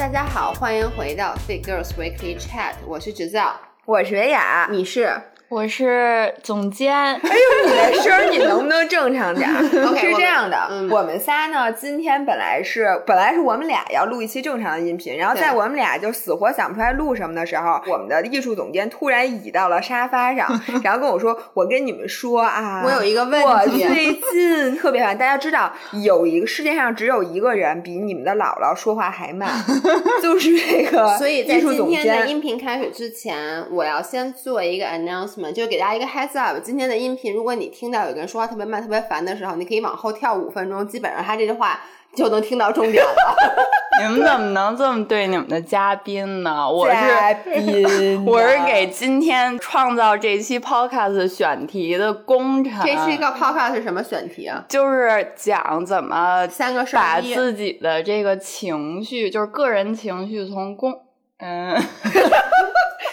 大家好，欢迎回到 Fit Girls Weekly Chat，我是直造，我是维雅，你是？我是总监。哎呦，你的声儿你能不能正常点？OK，是这样的，嗯我们仨呢，今天本来是本来是我们俩要录一期正常的音频，然后在我们俩就死活想不出来录什么的时候，我们的艺术总监突然倚到了沙发上，然后跟我说：“我跟你们说啊，我有一个问我题最近特别烦。大家知道有一个世界上只有一个人比你们的姥姥说话还慢，就是这个所以在今天的。音频开始之前，我要先做一个 announcement，就是给大家一个 heads up。今天的音频，如果你听到有个人说话特别慢、特别烦的时候，你可以往后跳五分钟，基本上他这句话就能听到重点了。你们怎么能这么对你们的嘉宾呢？我嘉是宾 我是给今天创造这期 podcast 选题的功臣。这期一个 podcast 是什么选题啊？就是讲怎么三个事儿把自己的这个情绪，就是个人情绪从公嗯。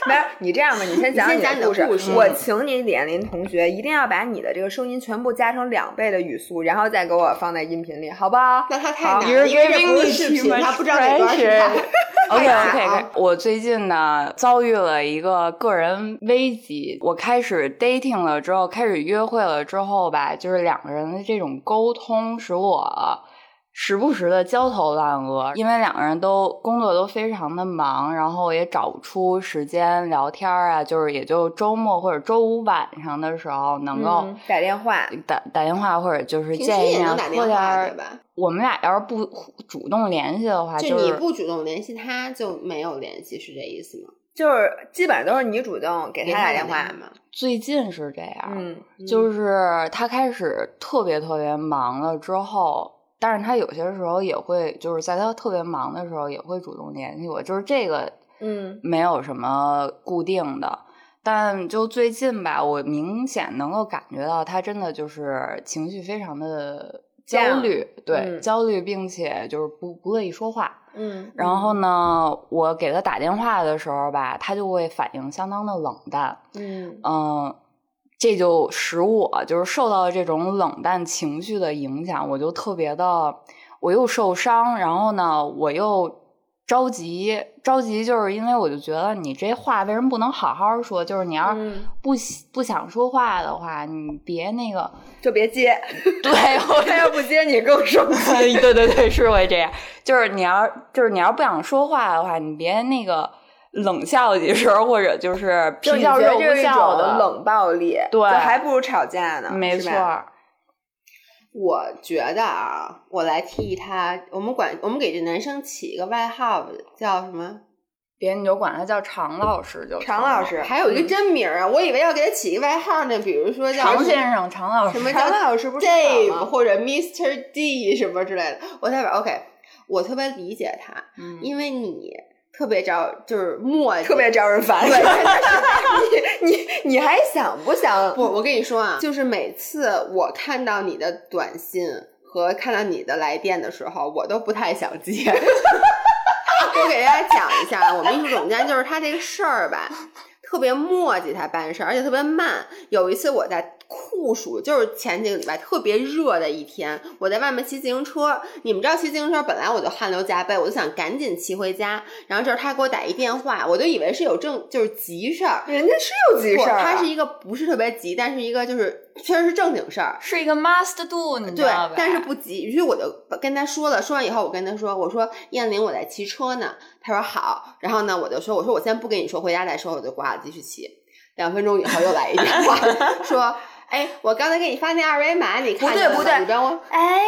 没有，你这样吧，你先讲你先讲你的的故事。故事我请你李彦林同学一定要把你的这个声音全部加成两倍的语速，然后再给我放在音频里，好不好？那他太好难了，You're 因为这不是视频他不知道哪段是他 pressure。OK OK OK，我最近呢遭遇了一个个人危机。我开始 dating 了之后，开始约会了之后吧，就是两个人的这种沟通使我时不时的焦头烂额，因为两个人都工作都非常的忙，然后也找不出时间聊天啊，就是也就周末或者周五晚上的时候能够。嗯打电话，打打电话或者就是见一面也能打喝点电话吧？我们俩要是不主动联系的话，就是你不主动联系他，就没有联系，是这意思吗？就是基本上都是你主动给给他打电话。嘛？最近是这样，嗯，就是他开始特别特别忙了之后，但是他有些时候也会，就是在他特别忙的时候也会主动联系我，就是这个嗯没有什么固定的。但就最近吧，我明显能够感觉到他真的就是情绪非常的焦虑，对、嗯焦虑，并且就是不不乐意说话。嗯，然后呢，我给他打电话的时候吧，他就会反应相当的冷淡。嗯嗯，这就使我就是受到了这种冷淡情绪的影响，我就特别的，我又受伤，然后呢，我又着急，着急就是因为我就觉得你这话为什么不能好好说？就是你要不不想说话的话，你别那个，就别接，对我他要不接你更生 气。对对对，是会这样。就是你要就是你要不想说话的话，你别那个冷笑几声，或者就是就你皮笑肉不觉得这一种笑的。冷暴力，对还不如吵架呢，没错我觉得啊，我来替他，我们管我们给这男生起一个外号叫什么？别人就管他叫常老师就常老师还有一个真名儿啊，我以为要给他起一个外号呢，比如说叫常先生、常老师什么叫常老师不是 Dave 或者 Mr. D 什么之类的。我代表 OK，我特别理解他，嗯，因为你特别招，就是磨叽，特别招人烦。对，真的是。你你你还想不想？不，我跟你说啊，就是每次我看到你的短信和看到你的来电的时候，我都不太想接。我给大家讲一下，我们艺术总监就是他这个事儿吧，特别磨叽，他办事儿，而且特别慢。有一次我在酷暑，就是前几个礼拜特别热的一天，我在外面骑自行车。你们知道骑自行车本来我就汗流浃背，我就想赶紧骑回家。然后这儿他给我打一电话，我就以为是有正就是急事儿，人家是有急，事儿啊，它是一个不是特别急，但是一个就是确实是正经事儿。是一个 must do，你知对道吧？，但是不急，于是我就跟他说了，说完以后我跟他说，我说燕玲我在骑车呢，他说好，然后呢我就说我说我先不跟你说，回家再说，我就挂了继续骑。两分钟以后又来一电话，说哎我刚才给你发那二维码，你看对不对你帮我哎，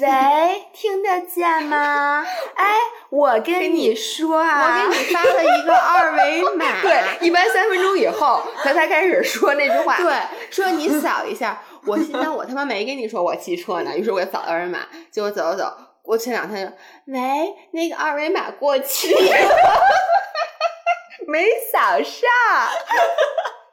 喂，听得见吗？哎，我跟你说啊我啊，给你发了一个二维 码，对，一般三分钟以后他才开始说那句话。对，说你扫一下。我心想，我他妈没跟你说我骑车呢。于是我就扫二维码，结果走走走，过前两天就，喂，那个二维码过期了。没扫上。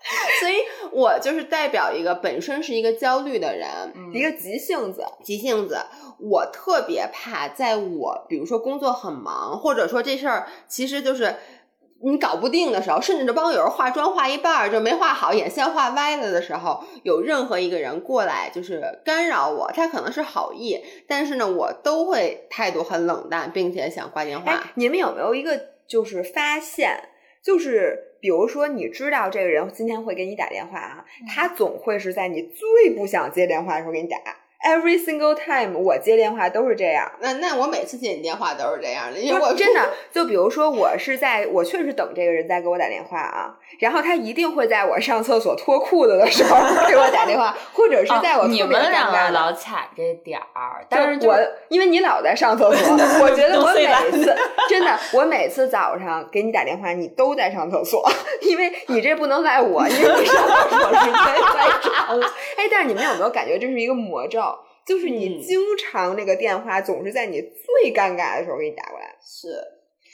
所以我就是代表一个本身是一个焦虑的人，嗯一个急性子，急性子。我特别怕，在我比如说工作很忙，或者说这事儿其实就是你搞不定的时候，甚至这帮有人化妆化一半儿就没化好，眼线画歪了的时候，有任何一个人过来就是干扰我，他可能是好意，但是呢，我都会态度很冷淡，并且想挂电话。哎，你们有没有一个就是发现，就是比如说你知道这个人今天会给你打电话啊，他总会是在你最不想接电话的时候给你打。Every single time，我接电话都是这样。那那我每次接你电话都是这样的，因为我真的就比如说我是在我确实等这个人在给我打电话啊，然后他一定会在我上厕所脱裤子的时候 给我打电话，或者是在我你们两个老卡这点儿，但是我因为你老在上厕所，我觉得我每次 真的我每次早上给你打电话，你都在上厕所，因为你这不能赖我，因为你上厕所时间太长了。哎，但是你们有没有感觉这是一个魔咒？就是你经常那个电话总是在你最尴尬的时候给你打过来，是。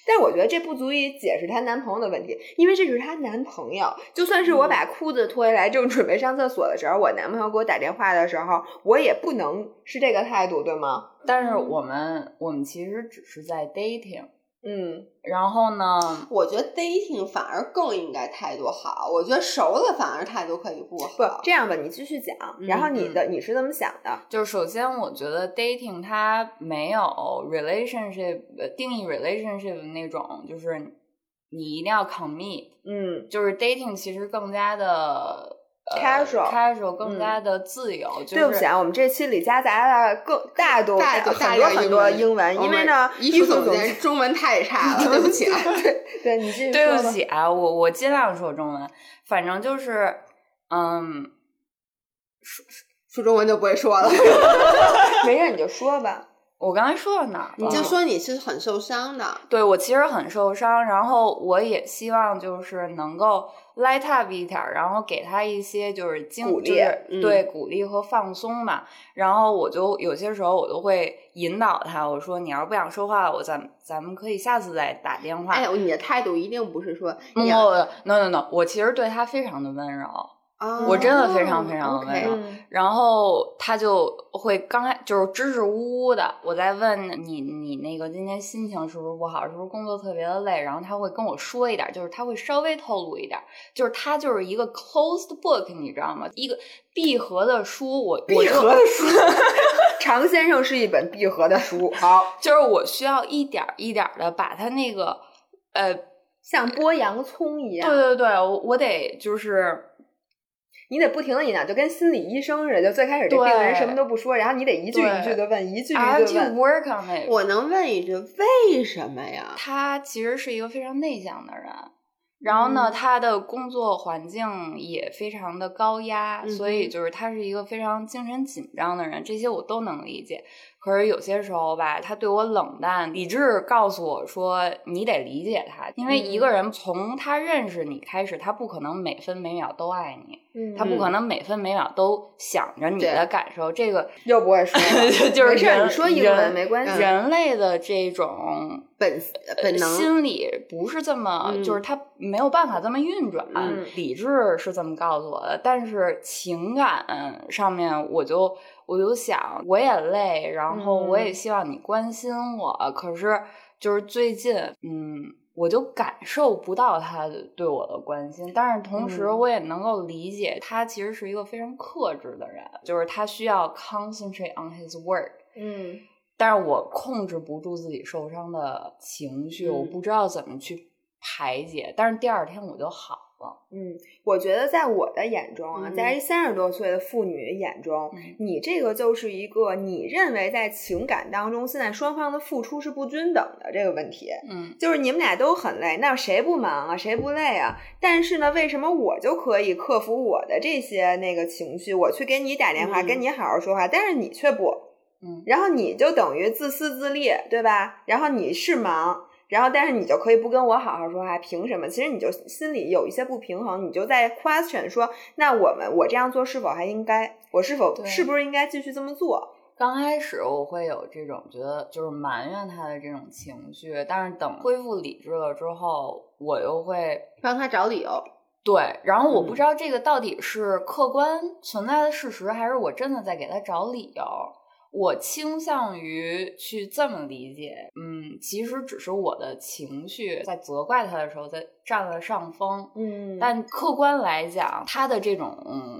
但我觉得这不足以解释她男朋友的问题，因为这是她男朋友。就算是我把裤子脱下来正准备上厕所的时候，我男朋友给我打电话的时候，我也不能是这个态度，对吗？但是我们我们其实只是在 dating。嗯，然后呢？我觉得 dating 反而更应该态度好。我觉得熟了反而态度可以不好。不这样吧，你继续讲。然后你的你是怎么想的？就是首先，我觉得 dating 它没有 relationship 定义 relationship 那种，就是你一定要 commit。嗯，就是 dating 其实更加的。Casual，casual 更加的自由。对不起啊，我们这期里夹杂了更大多大很多很多英文，因为呢，艺术总监中文太差了，对不起啊。对，对你继续对不起啊，我我尽量说中文，反正就是，嗯，说说中文就不会说了。没事，你就说吧。我刚才说到哪儿？你就说你是很受伤的。对，我其实很受伤，然后我也希望就是能够 light up 一点，然后给他一些就是鼓励，对鼓励和放松嘛。然后我就有些时候我都会引导他，我说你要是不想说话，我咱咱们可以下次再打电话。哎，你的态度一定不是说 no no no，我其实对他非常的温柔。我真的非常非常的温柔，然后他就会刚开就是支支吾吾的，我在问你你那个今天心情是不是不好，是不是工作特别的累，然后他会跟我说一点，就是他会稍微透露一点，就是他就是一个 closed book，你知道吗？一个闭合的书，我闭合的书，常先生是一本闭合的书，好，就是我需要一点一点的把他那个呃像剥洋葱一样，对对对，我我得就是。你得不停的引导，就跟心理医生似的，就最开始这病人什么都不说，然后你得一句一句的问，一句一句问。我能问一句，为什么呀？他其实是一个非常内向的人，然后呢，他的工作环境也非常的高压，所以就是他是一个非常精神紧张的人，这些我都能理解。可是有些时候吧，他对我冷淡，理智告诉我说，你得理解他，因为一个人从他认识你开始，他不可能每分每秒都爱你。他不可能每分每秒都想着你的感受，这个 又不会说，就是你说英文没关系。人类的这种本本能心理不是这么，就是他没有办法这么运转。理智是这么告诉我的，但是情感上面，我就我就想，我也累，然后我也希望你关心我，可是就是最近，嗯。我就感受不到他对我的关心，但是同时我也能够理解他其实是一个非常克制的人，就是他需要 concentrate on his work。嗯，但是我控制不住自己受伤的情绪，我不知道怎么去排解，但是第二天我就好。嗯，我觉得在我的眼中啊，在一三十多岁的妇女眼中，你这个就是一个你认为在情感当中现在双方的付出是不均等的这个问题。嗯，就是你们俩都很累，那谁不忙啊？谁不累啊？但是呢，为什么我就可以克服我的这些那个情绪，我去给你打电话，跟你好好说话，但是你却不？嗯，然后你就等于自私自利，对吧？然后你是忙。然后，但是你就可以不跟我好好说话，凭什么？其实你就心里有一些不平衡，你就在 question 说，那我们我这样做是否还应该？我是否是不是应该继续这么做？刚开始我会有这种觉得就是埋怨他的这种情绪，但是等恢复理智了之后，我又会帮他找理由。对，然后我不知道这个到底是客观存在的事实，还是我真的在给他找理由。我倾向于去这么理解，嗯，其实只是我的情绪在责怪他的时候在占了上风，嗯，但客观来讲，他的这种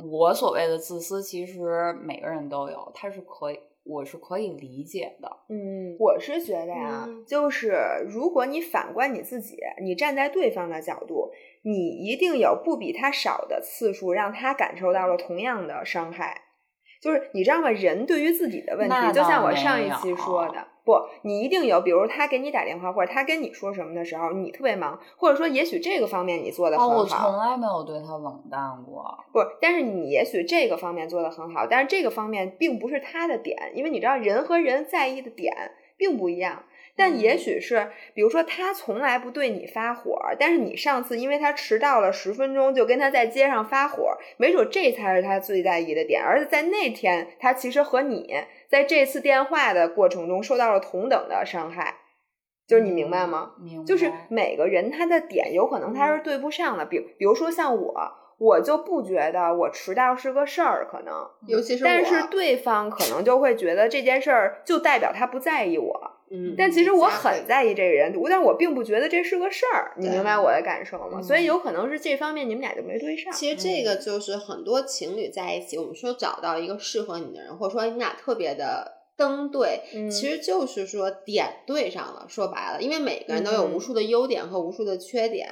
我所谓的自私，其实每个人都有，他是可以，我是可以理解的。嗯，我是觉得呀，嗯就是如果你反观你自己，你站在对方的角度，你一定有不比他少的次数让他感受到了同样的伤害。就是你知道吗？人对于自己的问题，就像我上一期说的，不，你一定有，比如他给你打电话，或者他跟你说什么的时候，你特别忙，或者说也许这个方面你做的哦，我很好，从来没有对他冷淡过。不，但是你也许这个方面做的很好，但是这个方面并不是他的点，因为你知道人和人在意的点并不一样。但也许是，比如说他从来不对你发火，但是你上次因为他迟到了十分钟，就跟他在街上发火，没准这才是他最在意的点。而且在那天，他其实和你在这次电话的过程中受到了同等的伤害，就是你明白吗？明白。就是每个人他的点有可能他是对不上的，比比如说像我，我就不觉得我迟到是个事儿，可能，尤其是我，但是对方可能就会觉得这件事儿就代表他不在意我，嗯，但其实我很在意这个人，但我并不觉得这是个事儿，你明白我的感受吗？嗯所以有可能是这方面你们俩就没对上。其实这个就是很多情侣在一起，我们说找到一个适合你的人，或者说你俩特别的登对，嗯其实就是说点对上了。说白了，因为每个人都有嗯无数的优点和无数的缺点。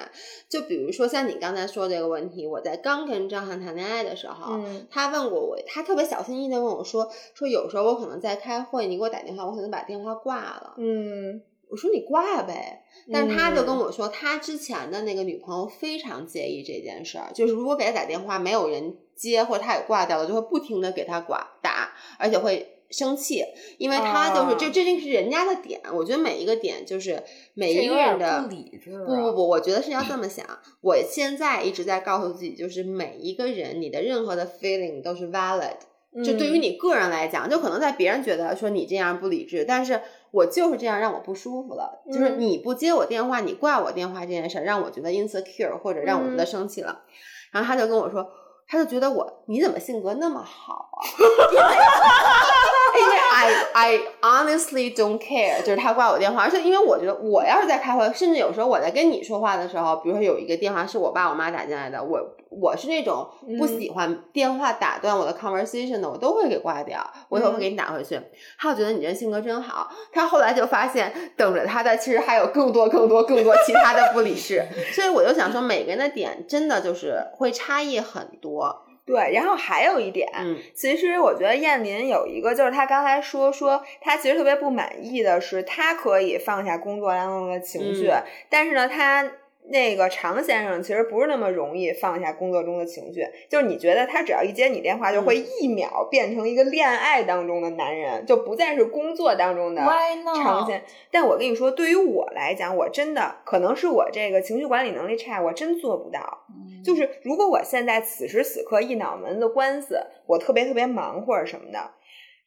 就比如说像你刚才说这个问题，我在刚跟张翰谈恋爱的时候，嗯他问过我，他特别小心翼翼的问我说，说有时候我可能在开会，你给我打电话，我可能把电话挂了。嗯，我说你挂呗，但是他就跟嗯我说，他之前的那个女朋友非常介意这件事儿，就是如果给他打电话没有人接，或者他也挂掉了，就会不停的给他挂打，而且会生气，因为他就是、啊这这就是人家的点，我觉得每一个点就是每一个人的不理智、啊。不不不，我觉得是要这么想。我现在一直在告诉自己，就是每一个人，你的任何的 feeling 都是 valid。就对于嗯你个人来讲，就可能在别人觉得说你这样不理智，但是我就是这样让我不舒服了。就是嗯你不接我电话，你挂我电话这件事儿，让我觉得 insecure，或者让我觉得嗯生气了。然后他就跟我说，他就觉得我你怎么性格那么好啊？因为 I I honestly don't care，就是他挂我电话，而且因为我觉得我要是在开会，甚至有时候我在跟你说话的时候，比如说有一个电话是我爸我妈打进来的，我我是那种不喜欢电话打断我的 conversation 的，我都会给挂掉，我也会给你打回去。他就觉得你这性格真好，他后来就发现等着他的其实还有更多更多更多其他的不理事，所以我就想说，每个人的点真的就是会差异很多。对，然后还有一点，嗯其实我觉得燕林有一个，就是他刚才说说他其实特别不满意的是，他可以放下工作当中的情绪，嗯但是呢，他那个常先生其实不是那么容易放下工作中的情绪。就是你觉得他只要一接你电话，就会嗯一秒变成一个恋爱当中的男人，就不再是工作当中的常先。但我跟你说，对于我来讲，我真的可能是我这个情绪管理能力差，我真做不到。嗯就是如果我现在此时此刻一脑门子官司，我特别特别忙或者什么的，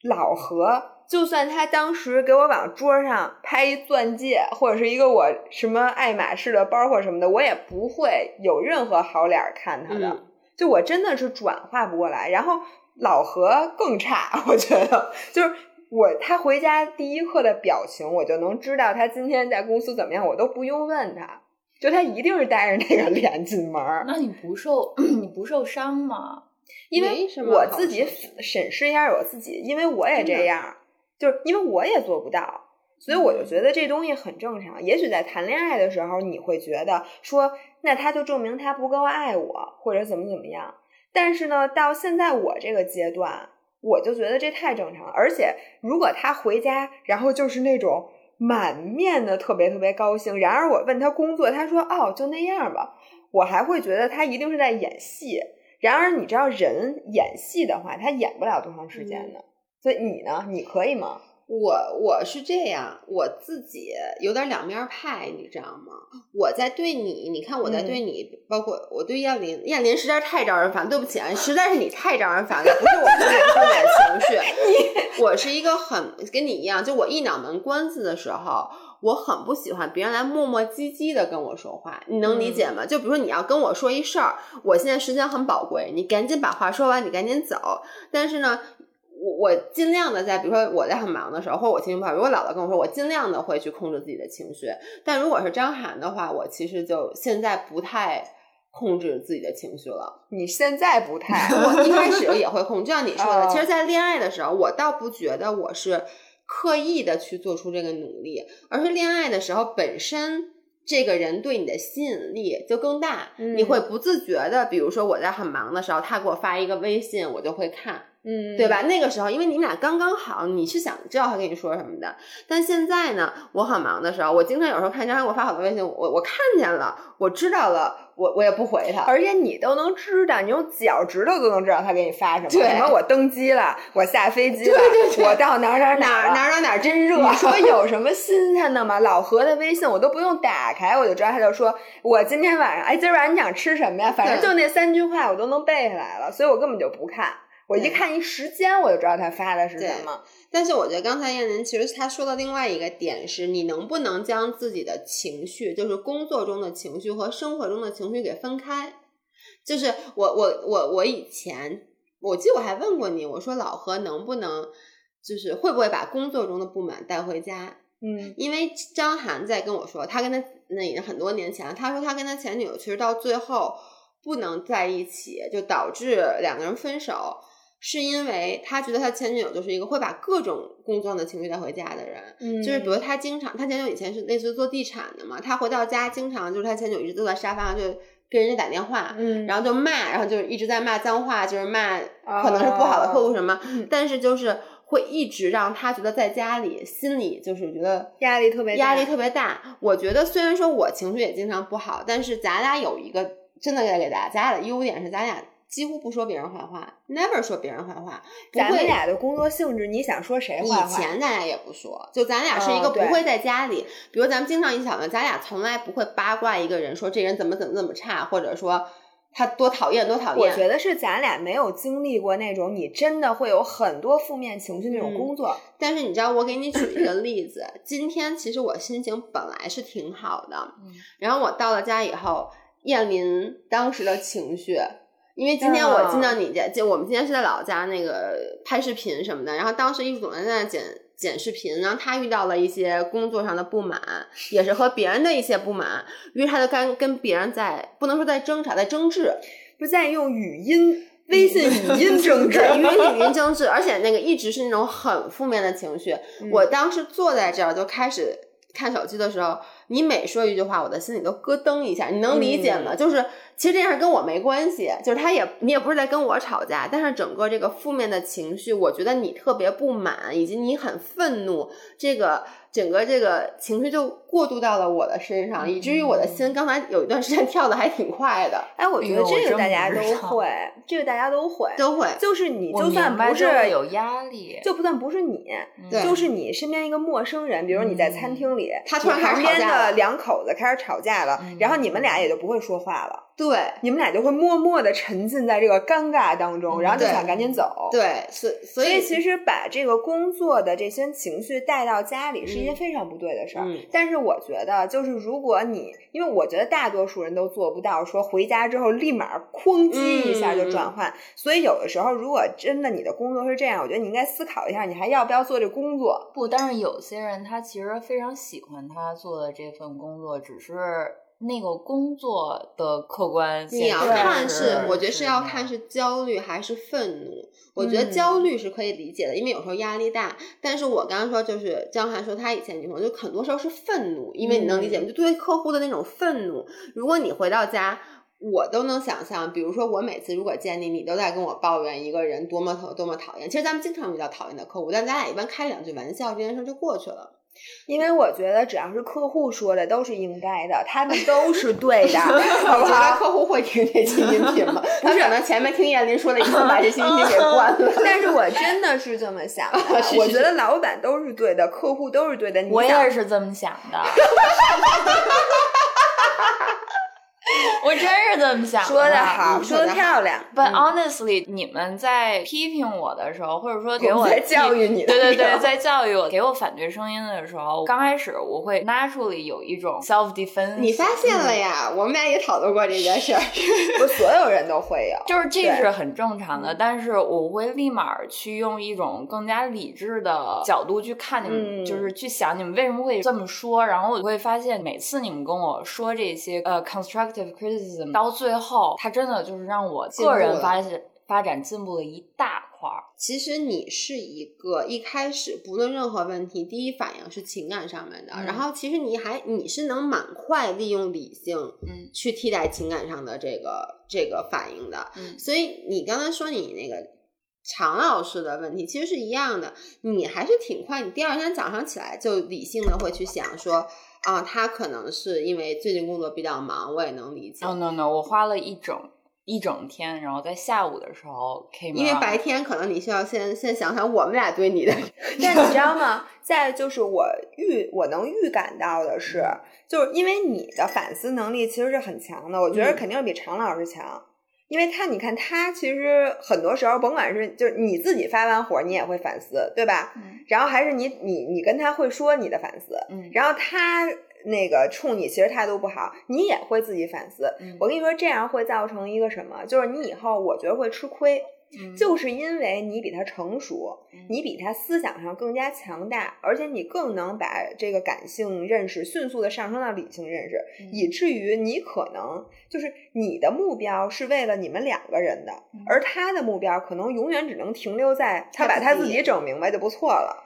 老何就算他当时给我往桌上拍一钻戒，或者是一个我什么爱马仕的包或者什么的，我也不会有任何好脸看他的。嗯就我真的是转化不过来，然后老何更差，我觉得就是。我他回家第一刻的表情，我就能知道他今天在公司怎么样，我都不用问他，就他一定是带着那个脸进门儿。那你不受 你不受伤吗？因为我自己审视一下我自己，因为我也这样，就是因为我也做不到，所以我就觉得这东西很正常。也许在谈恋爱的时候，你会觉得说，那他就证明他不够爱我，或者怎么怎么样。但是呢，到现在我这个阶段，我就觉得这太正常了。而且，如果他回家，然后就是那种满面的特别特别高兴，然而我问他工作，他说哦，就那样吧，我还会觉得他一定是在演戏。然而，你知道人演戏的话，他演不了多长时间的。所以你呢？你可以吗？我我是这样，我自己有点两面派，你知道吗？我在对你，你看我在对你，包括我对燕林，燕林实在是太招人烦，对不起啊，实在是你太招人烦了，不是我不能收敛情绪，我是一个很跟你一样，就我一脑门官司的时候，我很不喜欢别人来磨磨唧唧的跟我说话，你能理解吗？就比如说你要跟我说一事儿，我现在时间很宝贵，你赶紧把话说完，你赶紧走，但是呢。我我尽量的在，比如说我在很忙的时候，或者我情绪不好，如果姥姥跟我说，我尽量的会去控制自己的情绪。但如果是张涵的话，我其实就现在不太控制自己的情绪了。你现在不太，我一开始也会控制，就像你说的，哦其实，在恋爱的时候，我倒不觉得我是刻意的去做出这个努力，而是恋爱的时候本身。这个人对你的吸引力就更大，嗯你会不自觉的，比如说我在很忙的时候，他给我发一个微信，我就会看，嗯，对？吧？那个时候，因为你们俩刚刚好，你是想知道他跟你说什么的。但现在呢，我很忙的时候，我经常有时候看张翰给我发好多微信，我我看见了，我知道了，我我也不回他。而且你都能知道，你用脚趾头都能知道他给你发什么。对什么我登机了，我下飞机了，对对对我到哪儿哪哪儿哪儿哪儿哪儿真热，你说 有什么新鲜的吗？老何的微信我都不用打开，我就知道他就说我今天晚上，哎，今儿晚上你想吃什么呀？反正就那三句话我都能背下来了，所以我根本就不看。我一看一时间，我就知道他发的是什么。但是我觉得刚才燕林其实他说的另外一个点是，你能不能将自己的情绪，就是工作中的情绪和生活中的情绪给分开？就是我我我我以前，我记得我还问过你，我说老何能不能，就是会不会把工作中的不满带回家？嗯因为张涵在跟我说，他跟他那已经很多年前了，他说他跟他前女友其实到最后不能在一起，就导致两个人分手，是因为他觉得他前女友就是一个会把各种工作上的情绪带回家的人。嗯就是比如他经常，他前女友以前是类似于做地产的嘛，他回到家经常就是他前女友一直坐在沙发上就跟人家打电话，嗯，然后就骂，然后就是一直在骂脏话，就是骂可能是不好的客户什么，嗯但是就是会一直让他觉得在家里心里就是觉得压力特别大压力特别大。我觉得虽然说我情绪也经常不好，但是咱俩有一个真的要给大家，咱俩的优点是咱俩几乎不说别人坏话，never 说别人坏话，不咱们俩的工作性质，你想说谁以坏话？前咱俩也不说，就咱俩是一个不会在家里，比如咱们经常一起讨论，咱俩从来不会八卦一个人，说这人怎么怎么怎么差，或者说他多讨厌多讨厌。我觉得是咱俩没有经历过那种你真的会有很多负面情绪那种嗯工作。但是你知道，我给你举一个例子，今天其实我心情本来是挺好的，嗯然后我到了家以后，燕林当时的情绪。因为今天我进到你家，就我们今天是在老家那个拍视频什么的，然后当时艺术总监在那剪剪视频，然后他遇到了一些工作上的不满，也是和别人的一些不满，于是他就跟跟别人在不能说在争吵，在争执，不是在用语音、微信语音争执，对，因为语 音争执，而且那个一直是那种很负面的情绪。嗯我当时坐在这儿就开始看手机的时候，你每说一句话，我的心里都咯噔一下，你能理解吗？就是其实这件事跟我没关系，就是他也你也不是在跟我吵架，但是整个这个负面的情绪，我觉得你特别不满，以及你很愤怒，这个整个这个情绪就过渡到了我的身上，以至于我的心刚才有一段时间跳的还挺快的，哎，我觉得这个大家都会，这个大家都会，都会。就是你就算不是有压力，就不算不是你，对。就是你身边一个陌生人，比如你在餐厅里，他突然开始吵架了两口子开始吵架了，嗯然后你们俩也就不会说话了。对你们俩就会默默的沉浸在这个尴尬当中，嗯然后就想赶紧走。对，所所所以以其实把这个工作的这些情绪带到家里是一件嗯非常不对的事儿。嗯但是我觉得，就是如果你，因为我觉得大多数人都做不到说回家之后立马哐叽一下就转换，所以有的时候如果真的你的工作是这样，我觉得你应该思考一下，你还要不要做这工作？不，但是有些人他其实非常喜欢他做的这份工作，只是那个工作的客观你要看是是，我觉得是要看是焦虑还是愤怒。我觉得嗯焦虑是可以理解的，因为有时候压力大。但是我刚刚说，就是江涵说他以前女朋友，就很多时候是愤怒，因为你能理解吗？就对客户的那种愤怒。如果你回到家，我都能想象，比如说我每次如果见你，你都在跟我抱怨一个人多么讨多么讨厌。其实咱们经常遇到讨厌的客户，但咱俩一般开两句玩笑，这件事就过去了。因为我觉得只要是客户说的都是应该的，他们都是对的，好不我觉得好？客户会听这期音频吗？他可能前面听燕林说了以后，把这期音频给关了。但是我真的是这么想的，是是我觉得老板都是对的，客户都是对的。你我也是这么想的。我真是这么想。说的好，说的漂亮。But honestly，你们在批评我的时候，或者说给我在教育你，对对对，在教育我，给我反对声音的时候，刚开始我会 naturally 有一种 self defense。你发现了呀？我们俩也讨论过这件事儿，不是所有人都会有，就是这是很正常的。但是我会立马去用一种更加理智的角度去看你们，就是去想你们为什么会这么说。然后我会发现，每次你们跟我说这些呃 constructive criticism，到最后，它真的就是让我个人发现发展进步了一大块儿。其实你是一个一开始不论任何问题，第一反应是情感上面的，嗯、然后其实你还你是能蛮快利用理性，嗯，去替代情感上的这个这个反应的。嗯，所以你刚才说你那个常老师的问题，其实是一样的，你还是挺快，你第二天早上起来就理性的会去想说。啊，他可能是因为最近工作比较忙，我也能理解。哦、oh,，no no，我花了一整一整天，然后在下午的时候 came，因为白天可能你需要先先想想我们俩对你的。但你知道吗？在就是我预我能预感到的是，就是因为你的反思能力其实是很强的，我觉得肯定是比常老师强。因为他，你看他其实很多时候，甭管是就是你自己发完火，你也会反思，对吧？嗯。然后还是你你你跟他会说你的反思，嗯。然后他那个冲你其实态度不好，你也会自己反思。嗯。我跟你说，这样会造成一个什么？就是你以后我觉得会吃亏。嗯、就是因为你比他成熟，嗯、你比他思想上更加强大，而且你更能把这个感性认识迅速的上升到理性认识，嗯、以至于你可能就是你的目标是为了你们两个人的，嗯、而他的目标可能永远只能停留在他把他自己整明白就不错了。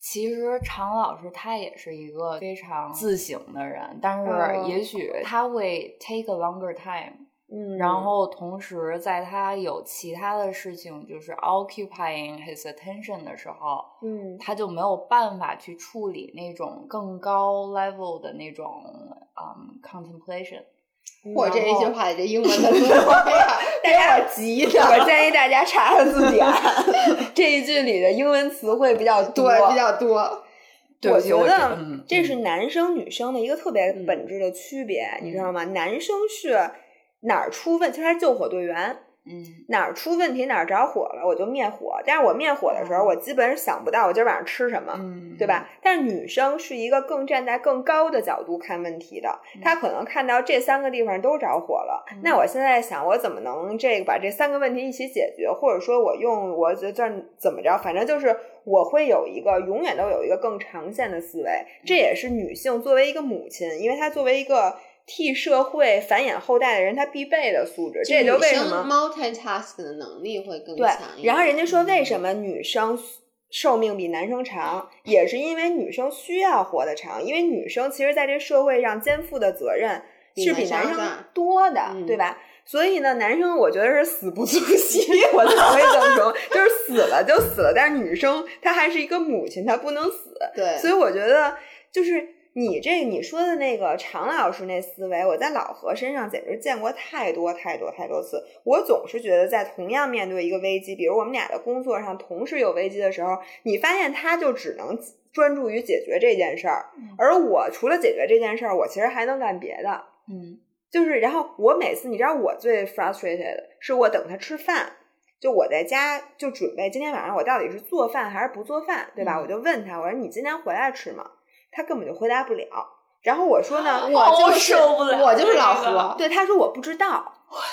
其实常老师他也是一个非常自省的人，但是也许他会 take a longer time。嗯，然后同时在他有其他的事情就是 occupying his attention 的时候，嗯，他就没有办法去处理那种更高 level 的那种嗯 contemplation。我这一句话的这英文的词汇呀，给我 急的。我建议大家查查字典，这一句里的英文词汇比较多，对，比较多。我觉得嗯这是男生女生的一个特别本质的区别，嗯、你知道吗？男生是。哪儿出问题，其实他是救火队员。嗯，哪儿出问题哪儿着火了，我就灭火。但是我灭火的时候，我基本上想不到我今儿晚上吃什么，嗯，对吧？但是女生是一个更站在更高的角度看问题的，她可能看到这三个地方都着火了。嗯、那我现在想，我怎么能这个把这三个问题一起解决，或者说我用我这怎么着，反正就是我会有一个永远都有一个更长线的思维。这也是女性作为一个母亲，因为她作为一个。替社会繁衍后代的人，他必备的素质，这也就为什么 multitask 的能力会更对强。然后人家说，为什么女生寿命比男生长，也是因为女生需要活得长，因为女生其实在这社会上肩负的责任是比男生多的，嗯、对吧？所以呢，男生我觉得是死不足惜，我才会这么说，就是死了就死了。但是女生她还是一个母亲，她不能死。对，所以我觉得就是。你这你说的那个常老师那思维，我在老何身上简直见过太多太多太多次。我总是觉得，在同样面对一个危机，比如我们俩的工作上同时有危机的时候，你发现他就只能专注于解决这件事儿，而我除了解决这件事儿，我其实还能干别的。嗯，就是然后我每次，你知道我最 frustrated 是我等他吃饭，就我在家就准备今天晚上我到底是做饭还是不做饭，对吧？嗯、我就问他，我说你今天回来吃吗？他根本就回答不了，然后我说呢，我就是受不了，我就是老何。对，他说我不知道，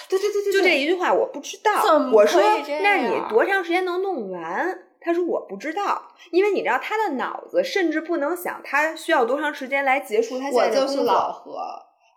对对对对，就这一句话我不知道。我说那你多长时间能弄完？他说我不知道，因为你知道他的脑子甚至不能想他需要多长时间来结束他现在的工作。我就是老何。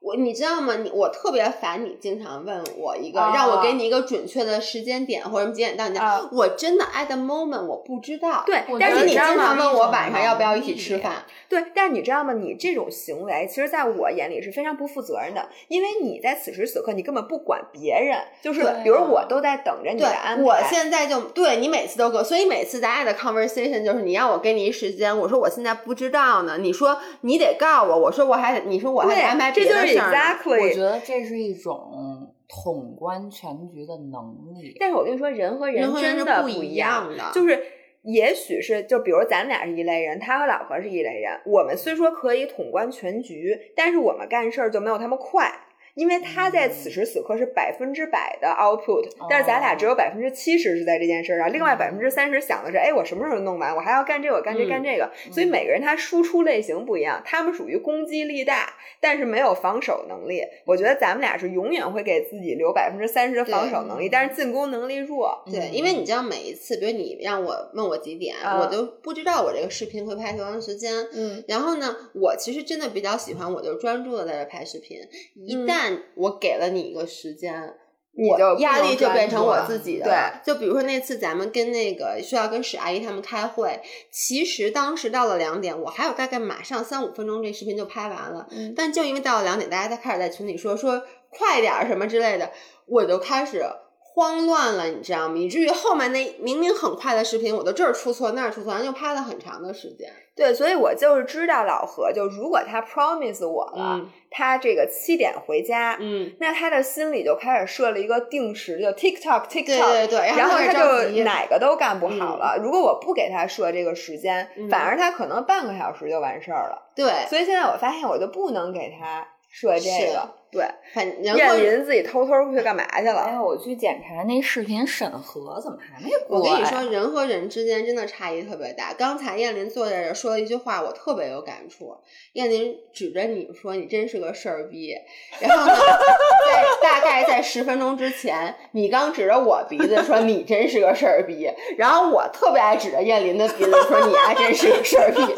我你知道吗？你我特别烦你经常问我一个，啊、让我给你一个准确的时间点或者几点到你家。啊、我真的 at the moment 我不知道。对，但是你经常问我晚上要不要一起吃饭。对，但是你知道吗？你这种行为，其实在我眼里是非常不负责任的，因为你在此时此刻，你根本不管别人，就是比如我都在等着你的安排。我现在就对你每次都给我，所以每次咱俩的 conversation 就是你让我给你一时间，我说我现在不知道呢，你说你得告我，我说我还你说我还得安排别的。Exactly 我觉得这是一种统观全局的能力。但是我跟你说，人和人真的不一样的，就是。也许是，就比如咱俩是一类人，他和老何是一类人。我们虽说可以统观全局，但是我们干事儿就没有他们快，因为他在此时此刻是百分之百的 output，但是咱俩只有百分之七十是在这件事上，另外百分之三十想的是，哎，我什么时候弄完？我还要干这个，干这干这个。所以每个人他输出类型不一样，他们属于攻击力大，但是没有防守能力。我觉得咱们俩是永远会给自己留百分之三十的防守能力，但是进攻能力弱。对，因为你知道每一次，比如你让我问我几点，我都不知道我这个视频会拍多长时间。嗯，然后呢，我其实真的比较喜欢，我就专注的在这拍视频。一旦我给了你一个时间，我就压力就变成我自己的。对，就比如说那次咱们跟那个需要跟史阿姨他们开会，其实当时到了两点，我还有大概马上三五分钟这视频就拍完了。嗯，但就因为到了两点，大家在开始在群里说说快点儿什么之类的，我就开始。慌乱了，你知道吗？以至于后面那明明很快的视频，我都这儿出错那儿出错，然后就拍了很长的时间。对，所以我就是知道老何，就如果他 promise 我了，他这个七点回家，嗯，那他的心里就开始设了一个定时，就 TikTok TikTok，对对对，然后他就哪个都干不好了。如果我不给他设这个时间，反而他可能半个小时就完事儿了。对，所以现在我发现我就不能给他设这个。对，很燕林自己偷偷去干嘛去了？哎，我去检查那视频审核，怎么还没过？我跟你说，人和人之间真的差异特别大。刚才燕林坐在这说了一句话，我特别有感触。燕林指着你说：“你真是个事儿逼。”然后呢，在大概在十分钟之前，你刚指着我鼻子说：“你真是个事儿逼。”然后我特别爱指着燕林的鼻子说：“你还真是个事儿逼。”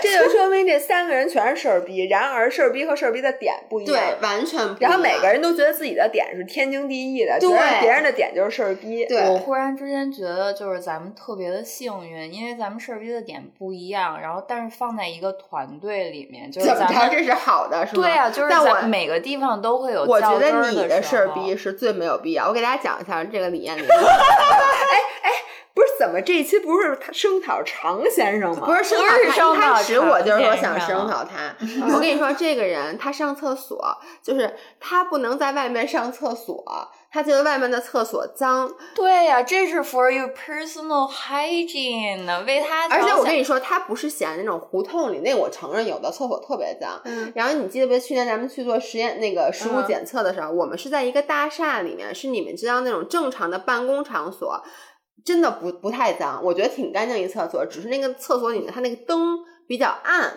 这就说明这三个人全是事儿逼。然而，事儿逼和事儿逼的点不一样，对，完全。然后每个人都觉得自己的点是天经地义的，觉得别人的点就是事儿逼。对我忽然之间觉得，就是咱们特别的幸运，因为咱们事儿逼的点不一样，然后但是放在一个团队里面，就是咱们这是好的，是吗？对啊，就是但我每个地方都会有。我觉得你的事儿逼是最没有必要。我给大家讲一下这个李彦霖。哎哎。不是怎么这一期不是他声讨常先生吗？不是声讨他，一开始我就是说想声讨他。我跟你说，这个人他上厕所，就是他不能在外面上厕所，他觉得外面的厕所脏。对呀，这是 for your personal hygiene，为他。而且我跟你说，他不是嫌那种胡同里，那我承认有的厕所特别脏。嗯。然后你记得不？去年咱们去做实验那个食物检测的时候，我们是在一个大厦里面，是你们知道那种正常的办公场所。真的不不太脏，我觉得挺干净一厕所，只是那个厕所里面它那个灯比较暗，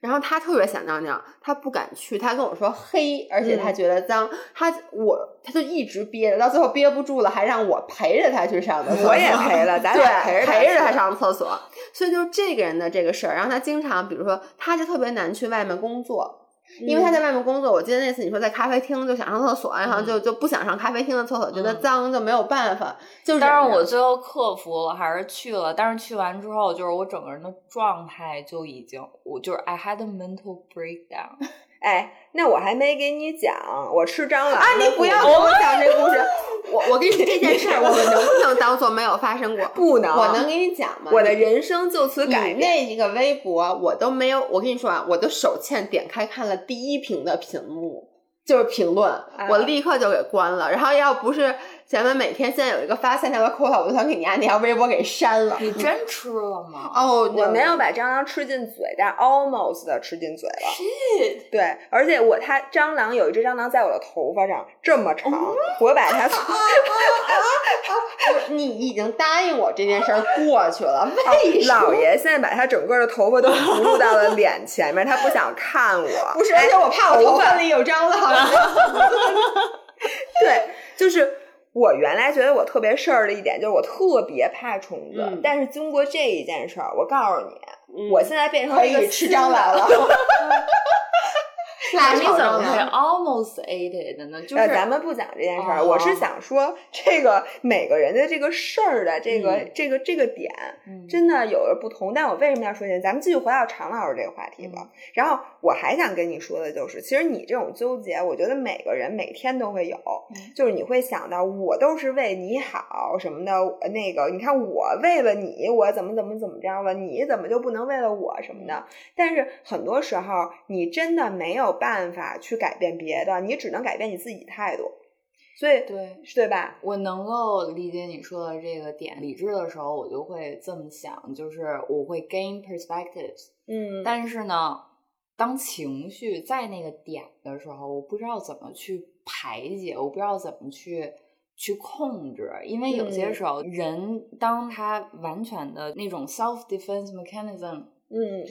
然后他特别想尿尿，他不敢去，他跟我说黑，而且他觉得脏，他我他就一直憋着，到最后憋不住了，还让我陪着他去上厕所，我也陪了，咱俩陪着陪着他上厕所，所以就这个人的这个事儿，然后他经常比如说他就特别难去外面工作。因为他在外面工作，我记得那次你说在咖啡厅就想上厕所，然后就就不想上咖啡厅的厕所，觉得脏就没有办法。就但是我最后克服了，还是去了。但是去完之后，就是我整个人的状态就已经，我就是 I had a mental breakdown。哎，那我还没给你讲，我吃蟑螂。啊，你不要跟我讲这故事。我我跟你说这件事儿，我们能不能当做没有发生过？不能。我能给你讲吗？我的人生就此改变。那一个微博我都没有。我跟你说啊，我都手欠点开看了第一屏的屏幕，就是评论，我立刻就给关了。然后要不是。咱们每天现在有一个发三条的口号，我都想给你按那条微博给删了。你真吃了吗？哦，我没有把蟑螂吃进嘴，但 almost 的吃进嘴了。Shit！对，而且我它蟑螂有一只蟑螂在我的头发上这么长，我把它。你已经答应我这件事儿过去了，为什么？老爷现在把他整个的头发都葫芦到了脸前面，他不想看我。不是，而且我怕我头发里有蟑螂。对，就是。我原来觉得我特别事儿的一点就是我特别怕虫子，但是经过这一件事儿，我告诉你，我现在变成一个吃蟑螂了。那你怎么会 almost ate 的呢？就是咱们不讲这件事儿，我是想说，这个每个人的这个事儿的这个这个这个点，真的有着不同。但我为什么要说这？咱们继续回到常老师这个话题吧。然后我还想跟你说的就是，其实你这种纠结，我觉得每个人每天都会有，就是你会想到我都是为你好什么的。那个，你看我为了你，我怎么怎么怎么着了，你怎么就不能为了我什么的？但是很多时候，你真的没有。办法去改变别的，你只能改变你自己态度。所以，对对吧？我能够理解你说的这个点。理智的时候，我就会这么想，就是我会 gain perspectives。嗯，但是呢，当情绪在那个点的时候，我不知道怎么去排解，我不知道怎么去去控制，因为有些嗯时候人当他完全的那种 self defense mechanism 嗯，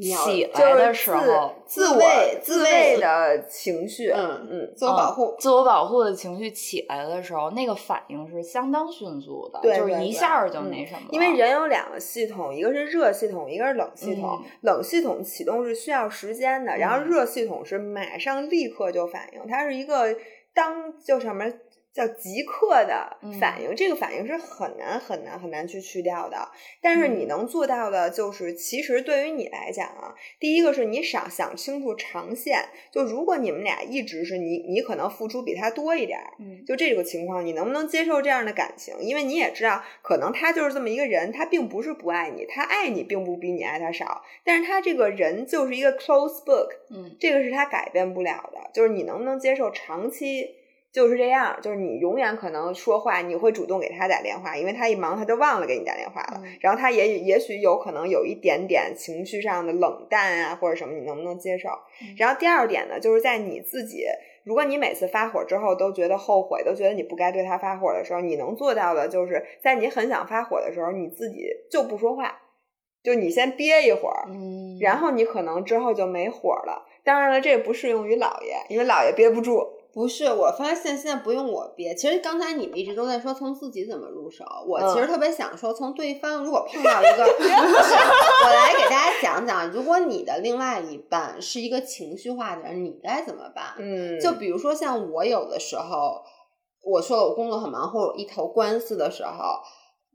起来的时候，自自卫自自卫的情绪，嗯嗯，自我保护。嗯自我保护的情绪起来的时候，那个反应是相当迅速的，就是一下就嗯那什么了、因为人有两个系统，一个是热系统，一个是冷系统。嗯冷系统启动是需要时间的，然后嗯热系统是马上立刻就反应，它是一个当就什么叫即刻的反应，这个反应是很难很难很难去去掉的。但是你嗯能做到的，就是其实对于你来讲啊，第一个是你想想清楚长线，就如果你们俩一直是你你可能付出比他多一点儿，嗯就这个情况，你能不能接受这样的感情？因为你也知道，可能他就是这么一个人，他并不是不爱你，他爱你并不比你爱他少，但是他这个人就是一个 close book，嗯这个是他改变不了的。就是你能不能接受长期就是这样？就是你永远可能说话，你会主动给他打电话，因为他一忙他就忘了给你打电话了。嗯然后他也也许有可能有一点点情绪上的冷淡啊，或者什么，你能不能接受？嗯然后第二点呢，就是在你自己，如果你每次发火之后都觉得后悔，都觉得你不该对他发火的时候，你能做到的就是在你很想发火的时候，你自己就不说话，就你先憋一会儿，嗯，然后你可能之后就没火了。当然了，这不适用于姥爷，因为姥爷憋不住。不是，我发现现在不用我憋。其实刚才你们一直都在说从自己怎么入手，我其实嗯特别想说从对方如果碰到一个，不是，我来给大家讲讲，如果你的另外一半是一个情绪化的人，你该怎么办？嗯就比如说像我有的时候，我说了我工作很忙，或者我一头官司的时候，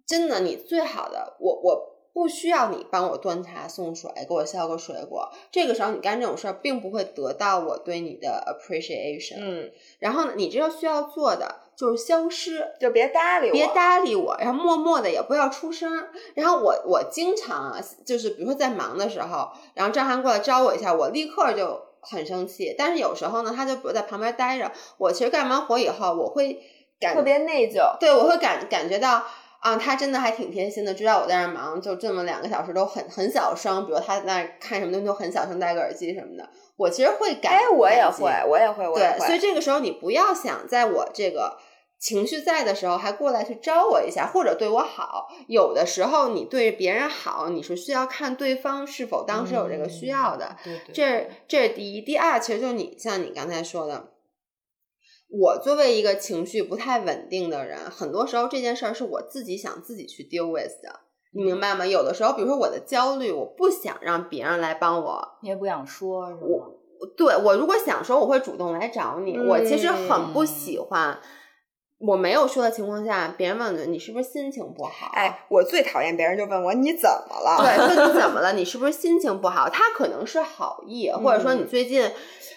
真的你最好的，我我不需要你帮我端茶送水，给我削个水果。这个时候你干这种事儿，并不会得到我对你的 appreciation。嗯，然后呢，你这个需要做的就是消失。就别搭理我，别搭理我，然后默默的也不要出声。然后我我经常啊，就是比如说在忙的时候，然后张涵过来招我一下，我立刻就很生气。但是有时候呢，他就比如在旁边待着，我其实干完活以后，我会感特别内疚。对我会感感觉到。啊，他真的还挺贴心的，知道我在那儿忙，就这么两个小时都很很小声，比如他在那看什么东西都很小声，戴个耳机什么的，我其实会感，哎，我也会，我也会，我也对，会。所以这个时候你不要想在我这个情绪在的时候还过来去招我一下，或者对我好。有的时候你对别人好，你是需要看对方是否当时有这个需要的。对对，这这是第一，第二，其实就是你像你刚才说的。我作为一个情绪不太稳定的人，很多时候这件事儿是我自己想自己去 deal with 的，你明白吗？有的时候，比如说我的焦虑，我不想让别人来帮我你也不想说，是吗？对我如果想说，我会主动来找你。我其实很不喜欢，我没有说的情况下，别人问你你是不是心情不好？哎，我最讨厌别人就问我你怎么了？对，问你怎么 了？你是不是心情不好？他可能是好意，或者说你最近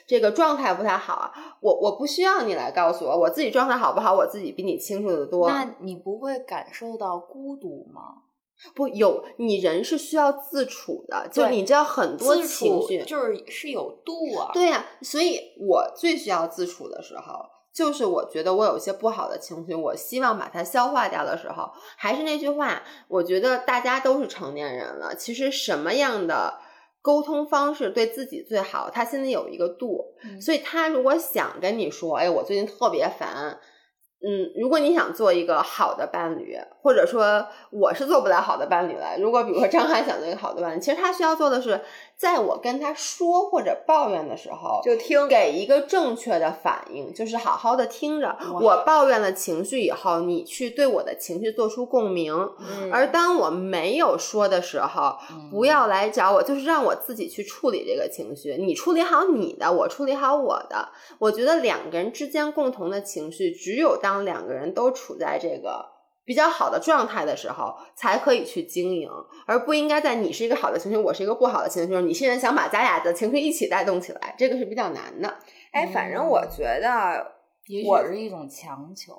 这个状态不太好啊。我我不需要你来告诉我，我自己状态好不好，我自己比你清楚的多。那你不会感受到孤独吗？不有你人是需要自处的，就你知道很多情绪，就是是有度啊。对呀、所以我最需要自处的时候，就是我觉得我有一些不好的情绪，我希望把它消化掉的时候。还是那句话，我觉得大家都是成年人了，其实什么样的沟通方式对自己最好，他心里有一个度。嗯所以他如果想跟你说，哎，我最近特别烦。嗯，如果你想做一个好的伴侣，或者说我是做不了好的伴侣了。如果比如说张翰想做一个好的伴侣，其实他需要做的是，在我跟他说或者抱怨的时候，就听给一个正确的反应，就是好好的听着。我抱怨了情绪以后，你去对我的情绪做出共鸣。嗯而当我没有说的时候，嗯不要来找我，就是让我自己去处理这个情绪。你处理好你的，我处理好我的。我觉得两个人之间共同的情绪，只有当两个人都处在这个比较好的状态的时候，才可以去经营，而不应该在你是一个好的情绪，我是一个不好的情绪，你现在想把咱俩的情绪一起带动起来，这个是比较难的。哎，反正我觉得也我许是一种强求。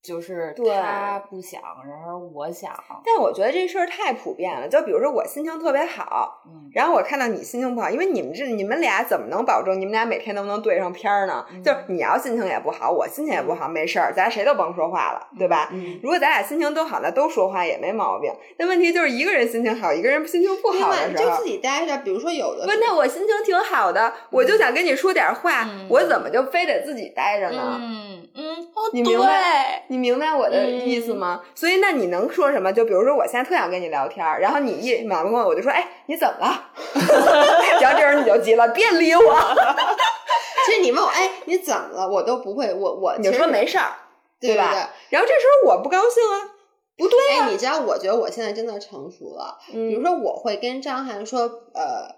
就是对他不想，然而我想，但我觉得这事儿太普遍了。就比如说我心情特别好，嗯，然后我看到你心情不好，因为你们这你们俩怎么能保证你们俩每天都能对上片儿呢？嗯就是你要心情也不好，我心情也不好，没事儿，咱谁都甭说话了，对吧？嗯，如果咱俩心情都好，那都说话也没毛病。但问题就是一个人心情好，一个人心情不好的时候。就自己待着，比如说有的不，那我心情挺好的，我就想跟你说点话，嗯我怎么就非得自己待着呢？嗯你明白对，你明白我的意思吗？所以那你能说什么？就比如说我现在特想跟你聊天，然后你一马上跟我，我就说，哎，你怎么了？然后这时候你就急了，别理我，其实你问我，哎，你怎么了？我都不会，我我你就说没事儿，对吧对然后这时候我不高兴啊，不对哎，你知道，我觉得我现在真的成熟了。比如嗯说，我会跟张涵说，呃，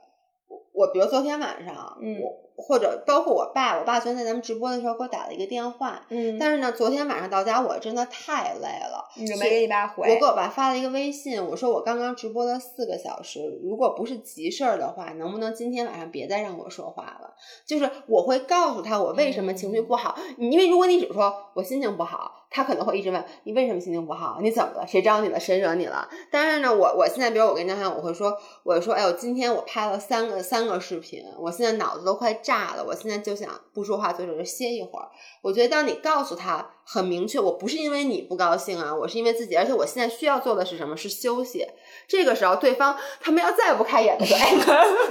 我比如昨天晚上，嗯我或者包括我爸，我爸昨天在咱们直播的时候给我打了一个电话，嗯，但是呢，昨天晚上到家我真的太累了，你就没给你爸回，我给我爸发了一个微信，我说我刚刚直播了四个小时，如果不是急事儿的话，能不能今天晚上别再让我说话了？就是我会告诉他我为什么情绪不好，因为如果你只说我心情不好，他可能会一直问你为什么心情不好，你怎么了？谁招你了？谁惹你了？但是呢，我我现在比如我跟张涵，我会说，我说，哎，我今天我拍了三个三三个视频，我现在脑子都快炸了，我现在就想不说话，坐这儿歇一会儿。我觉得当你告诉他很明确，我不是因为你不高兴啊，我是因为自己，而且我现在需要做的是什么？是休息。这个时候，对方他们要再不开眼的时候，哎，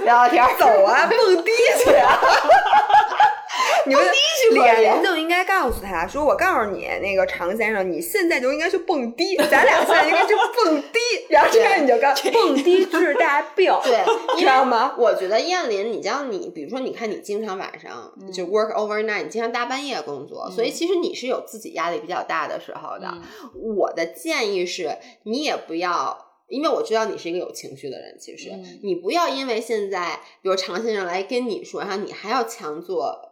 聊聊天，走啊，蹦迪去啊！你们俩人就应该告诉他说：“我告诉你，那个常先生，你现在就应该去蹦迪，咱俩现在应该去蹦迪。”然后这样你就告蹦迪治大病，对，知道吗？我觉得燕林，你知道你，比如说，你看你经常晚上嗯就 work overnight，你经常大半夜工作，所以其实你是有自己压力比较大的时候的。嗯我的建议是，你也不要。因为我知道你是一个有情绪的人，其实、嗯你不要因为现在，比如常先生来跟你说，然后你还要强做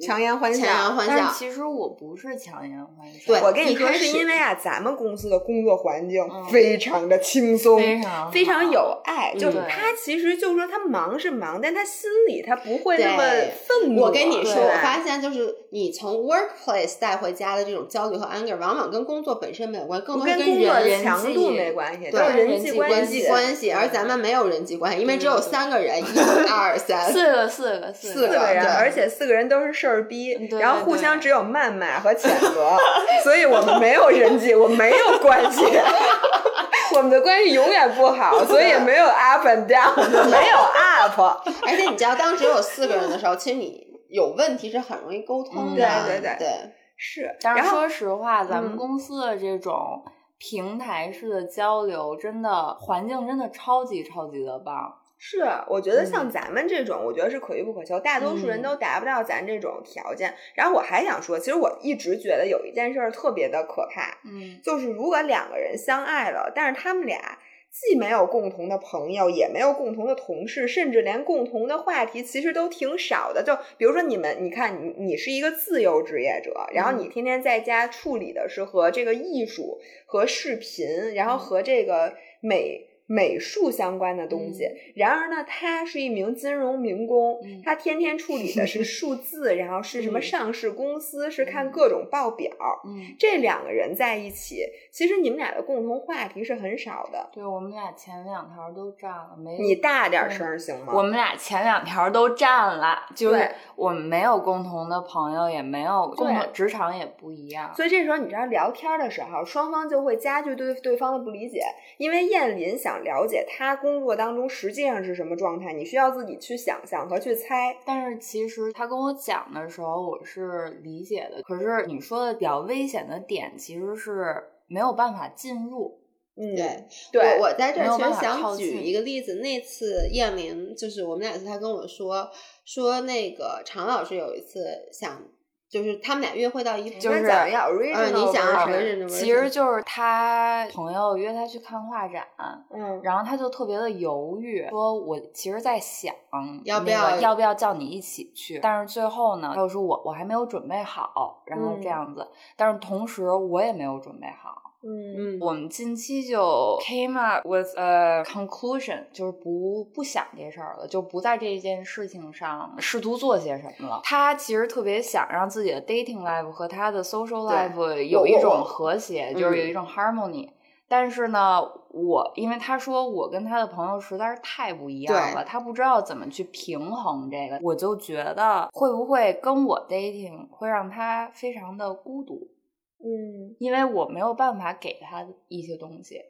强颜欢强笑颜欢笑但是。其实我不是强颜欢笑，对我跟你说，是因为啊，咱们公司的工作环境嗯非常的轻松，非常非常有爱。就是他其实就是说他忙是忙，但他心里他不会那么愤怒。我跟你说，我发现就是你从 workplace 带回家的这种焦虑和 anger，往往跟工作本身没有关系，更多跟工作强度没关系，对人人际关系关系，而咱们没有人际关系，因为只有三个人，一二三，四个四个四个人，而且四个人都是事儿逼，然后互相只有谩骂和谴责，所以我们没有人际，我没有关系，我们的关系永远不好，所以也没有 up and down，没有 up。而且你知道，当只有四个人的时候，其实你有问题是很容易沟通的，嗯对对对对是，然后但是说实话，咱们嗯公司的这种平台式的交流，真的环境真的超级超级的棒。是，我觉得嗯像咱们这种，我觉得是可遇不可求，大多数人嗯都达不到咱这种条件。然后我还想说，其实我一直觉得有一件事儿特别的可怕，嗯就是如果两个人相爱了，但是他们俩既没有共同的朋友，也没有共同的同事，甚至连共同的话题其实都挺少的。就比如说你们，你看你你是一个自由职业者，然后你天天在家处理的是和这个艺术、和视频，然后和这个美。美术相关的东西，然而呢，他是一名金融民工，嗯他天天处理的是数字，然后是什么嗯上市公司，是看嗯各种报表，嗯，这两个人在一起，其实你们俩的共同话题是很少的。对我们俩前两条都占了，没你大点声行吗？我们俩前两条都占了，就是我们没有共同的朋友，也没有共同对职场也不一样。所以这时候你知道聊天的时候，双方就会加剧对对方的不理解，因为燕林想了解他工作当中实际上是什么状态，你需要自己去想象和去猜。但是其实他跟我讲的时候，我是理解的。可是你说的比较危险的点，其实是没有办法进入。嗯，对对我我在这儿想举一个例子，那次燕玲就是我们俩次，他跟我说说那个常老师有一次想，就是他们俩约会到一就就是讲一下 original 你讲 version original 其实就是他朋友约他去看画展，嗯，然后他就特别的犹豫，说我其实在想要不要要不要叫你一起去，但是最后呢，他又说我我还没有准备好，然后嗯。这样子，但是同时我也没有准备好。嗯，我们近期就 came up with a conclusion，就是不不想这事儿了，就不在这件事情上试图做些什么了。他其实特别想让自己的 dating life 和他的 social life 有一种和谐，就是有一种 harmony。但是呢，我因为他说我跟他的朋友实在是太不一样了，他不知道怎么去平衡这个，我就觉得会不会跟我 dating 会让他非常的孤独。嗯，因为我没有办法给他一些东西。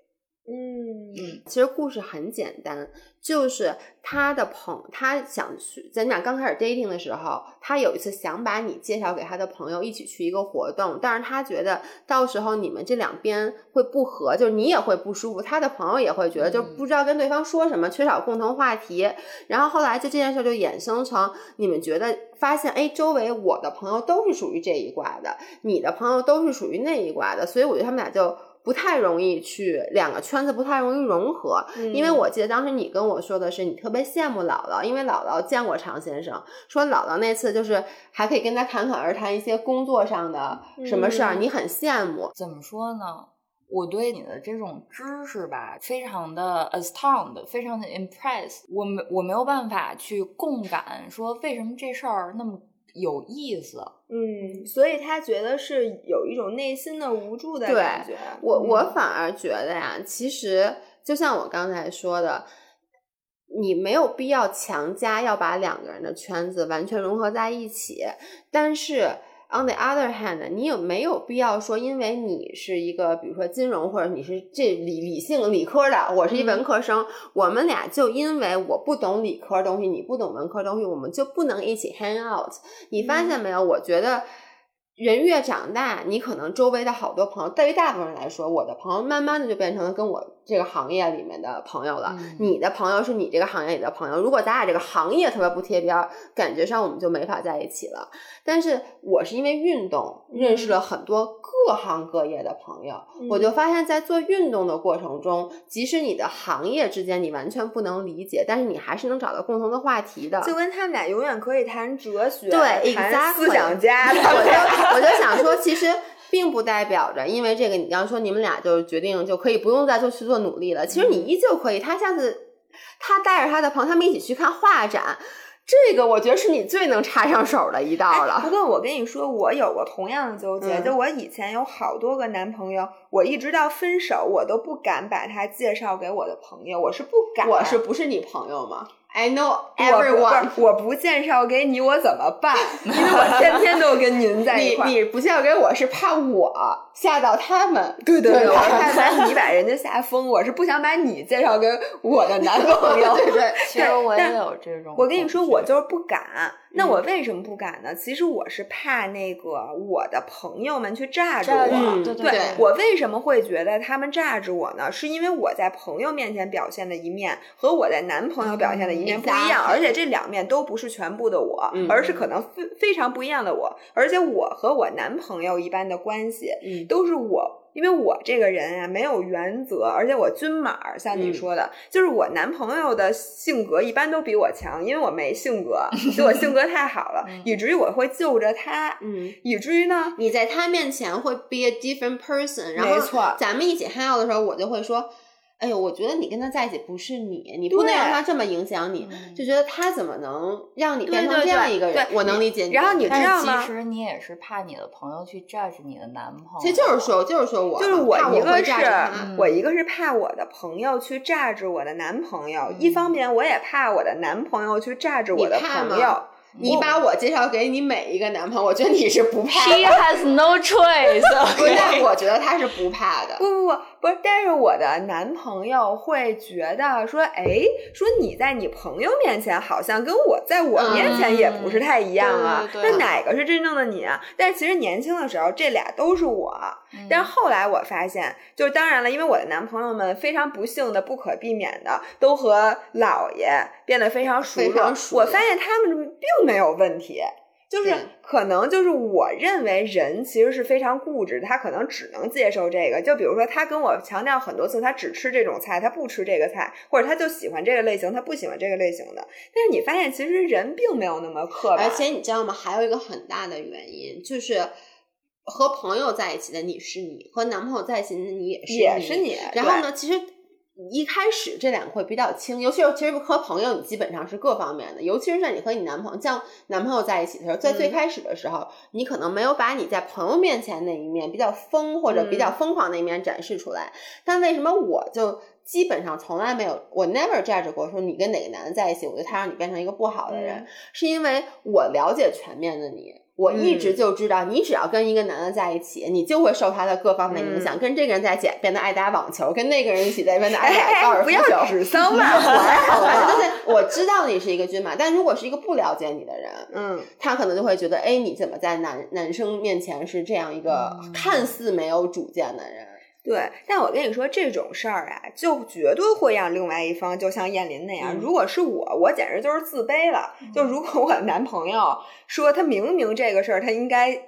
嗯嗯，其实故事很简单，就是他的朋，他想去，咱俩刚开始 dating 的时候，他有一次想把你介绍给他的朋友，一起去一个活动，但是他觉得到时候你们这两边会不和，就是你也会不舒服，他的朋友也会觉得就不知道跟对方说什么，缺少共同话题。然后后来就这件事就衍生成你们觉得发现，哎，周围我的朋友都是属于这一卦的，你的朋友都是属于那一卦的，所以我觉得他们俩就。不太容易去两个圈子不太容易融合，因为我记得当时你跟我说的是你特别羡慕姥姥，因为姥姥见过常先生，说姥姥那次就是还可以跟他侃侃而谈一些工作上的什么事儿，你很羡慕。怎么说呢？我对你的这种知识吧，非常的 astound，非常的 impress，我没我没有办法去共感，说为什么这事儿那么。有意思，嗯，所以他觉得是有一种内心的无助的感觉。我我反而觉得呀，其实就像我刚才说的，你没有必要强加要把两个人的圈子完全融合在一起，但是。On the other hand，你有没有必要说，因为你是一个，比如说金融，或者你是这理理性理科的，我是一文科生，我们俩就因为我不懂理科东西，你不懂文科东西，我们就不能一起 hang out？你发现没有？我觉得。人越长大，你可能周围的好多朋友，对于大部分人来说，我的朋友慢慢的就变成了跟我这个行业里面的朋友了。你的朋友是你这个行业里的朋友。如果咱俩这个行业特别不贴边，感觉上我们就没法在一起了。但是我是因为运动认识了很多各行各业的朋友，我就发现，在做运动的过程中，即使你的行业之间你完全不能理解，但是你还是能找到共同的话题的。就跟他们俩永远可以谈哲学，对，谈思想家。我就我就想说，其实并不代表着，因为这个，你要说你们俩就决定就可以不用再做去做努力了。其实你依旧可以。他下次他带着他的朋友，他们一起去看画展，这个我觉得是你最能插上手的一道了。不过我跟你说，我有过同样的纠结，就我以前有好多个男朋友，我一直到分手，我都不敢把他介绍给我的朋友，我是不敢。我是不是你朋友吗？I know everyone，我不介绍给你，我怎么办？因为我天天都跟您在一块儿。你你不介绍给我是怕我吓到他们。对对对，我怕把你把人家吓疯。我是不想把你介绍给我的男朋友。对 对，其实我也有这种。我跟你说，我就是不敢。那我为什么不敢呢？其实我是怕那个我的朋友们去炸着我。对对，我为什么会觉得他们炸着我呢？是因为我在朋友面前表现的一面和我在男朋友表现的一面不一样，而且这两面都不是全部的我，而是可能非非常不一样的我。而且我和我男朋友一般的关系，都是我。因为我这个人啊没有原则，而且我均码，像你说的，就是我男朋友的性格一般都比我强，因为我没性格，就我性格太好了，以至于我会就着他，嗯，以至于呢，你在他面前会 be a different person，然后咱们一起 hang out 的时候，我就会说。哎呦，我觉得你跟他在一起不是你，你不能让他这么影响你，就觉得他怎么能让你变成这样一个人？我能理解你。然后你知道吗？其实你也是怕你的朋友去 judge 你的男朋友。其实就是说，就是说我就是我一个是，我一个是怕我的朋友去 judge 我的男朋友，一方面我也怕我的男朋友去 judge 我的朋友。你把我介绍给你每一个男朋友，我觉得你是不怕的。She has no choice。不但，我觉得他是不怕的。不不不，不是。但是我的男朋友会觉得说，哎，说你在你朋友面前好像跟我在我面前也不是太一样啊。那哪个是真正的你啊？但其实年轻的时候，这俩都是我。但是后来我发现，就是当然了，因为我的男朋友们非常不幸的、不可避免的，都和姥爷变得非常熟络。我发现他们并没有问题，就是可能就是我认为人其实是非常固执，他可能只能接受这个。就比如说，他跟我强调很多次，他只吃这种菜，他不吃这个菜，或者他就喜欢这个类型，他不喜欢这个类型的。但是你发现，其实人并没有那么刻板。而且你知道吗？还有一个很大的原因就是。和朋友在一起的你是你，和男朋友在一起的你也是也是你。然后呢，其实。一开始这两个会比较轻，尤其是其实和朋友，你基本上是各方面的。尤其是在你和你男朋友，像男朋友在一起的时候，在最开始的时候，你可能没有把你在朋友面前那一面比较疯或者比较疯狂那一面展示出来。但为什么我就基本上从来没有，我 never judge 过说你跟哪个男的在一起，我觉得他让你变成一个不好的人，是因为我了解全面的你。我一直就知道，你只要跟一个男的在一起，你就会受他的各方面影响。跟这个人在一起，变得爱打网球；跟那个人一起，在变得爱打高尔夫球。不要指桑骂槐。就是 我知道你是一个军马，但如果是一个不了解你的人，嗯，他可能就会觉得，哎，你怎么在男男生面前是这样一个看似没有主见的人？对，但我跟你说这种事儿啊，就绝对会让另外一方就像燕林那样。如果是我，我简直就是自卑了。就如果我男朋友说他明明这个事儿，他应该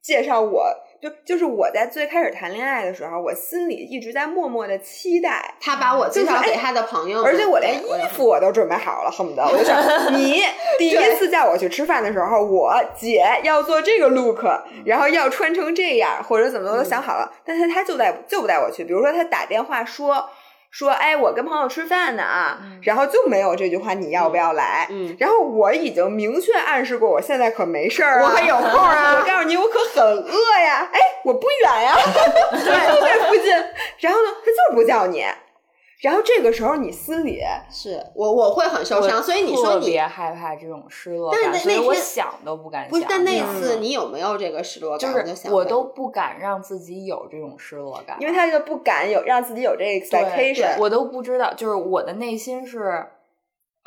介绍我。就就是我在最开始谈恋爱的时候，我心里一直在默默的期待他把我介绍给他的朋友，而且我连衣服我都准备好了，恨不得我就想 你 第一次叫我去吃饭的时候，我姐要做这个 look，然后要穿成这样，或者怎么都想好了，但是他就带就不带我去，比如说他打电话说。说，哎，我跟朋友吃饭呢啊，然后就没有这句话，你要不要来？嗯，然后我已经明确暗示过，我现在可没事儿啊，我可有空啊。我告诉你，我可很饿呀。哎，我不远呀，就 在附近。然后呢，他就是不叫你。然后这个时候你心里是我我会很受伤，所以你说你特别害怕这种失落感，所以我想都不敢想。不是，但那次你有没有这个失落感？就是我都不敢让自己有这种失落感，因为他就不敢有让自己有这个 expectation。我都不知道，就是我的内心是。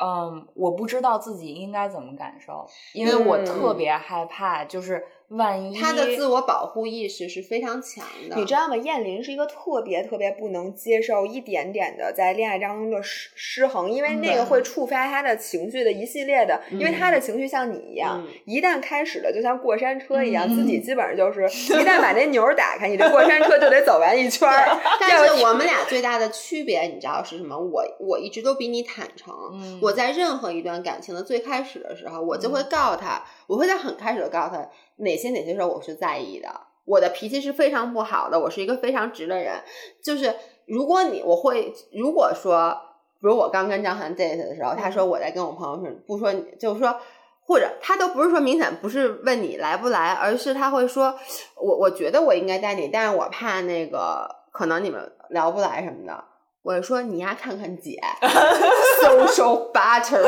嗯，我不知道自己应该怎么感受，因为我特别害怕，就是万一他的自我保护意识是非常强的。你知道吗？燕林是一个特别特别不能接受一点点的在恋爱当中的失失衡，因为那个会触发他的情绪的一系列的，因为他的情绪像你一样，一旦开始了，就像过山车一样，自己基本上就是 一旦把那钮打开，你这过山车就得走完一圈儿。但是我们俩最大的区别，你知道是什么？我我一直都比你坦诚，我。我在任何一段感情的最开始的时候，我就会告诉他，我会在很开始的告诉他哪些哪些时候我是在意的。我的脾气是非常不好的，我是一个非常直的人。就是如果你我会如果说，比如我刚跟张涵 date 的时候，他说我在跟我朋友说，不说就是说，或者他都不是说明显不是问你来不来，而是他会说我我觉得我应该带你，但是我怕那个可能你们聊不来什么的。我说你呀，看看姐，social butter，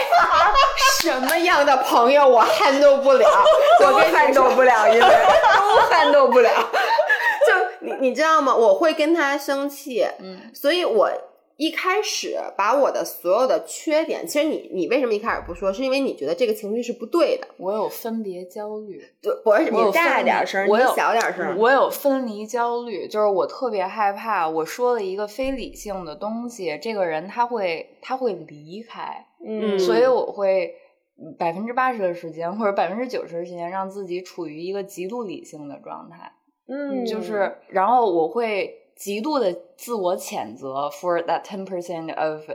什么样的朋友我 handle 不了，我 handle 不了，因为 都 handle 不了。就你你知道吗？我会跟他生气，嗯，所以我。一开始把我的所有的缺点，其实你你为什么一开始不说？是因为你觉得这个情绪是不对的。我有分别焦虑，对，我是你大点声，我有小点声。我有分离焦虑，就是我特别害怕，我说了一个非理性的东西，这个人他会他会离开，嗯，所以我会百分之八十的时间或者百分之九十的时间让自己处于一个极度理性的状态，嗯，就是然后我会。极度的自我谴责，for that ten percent of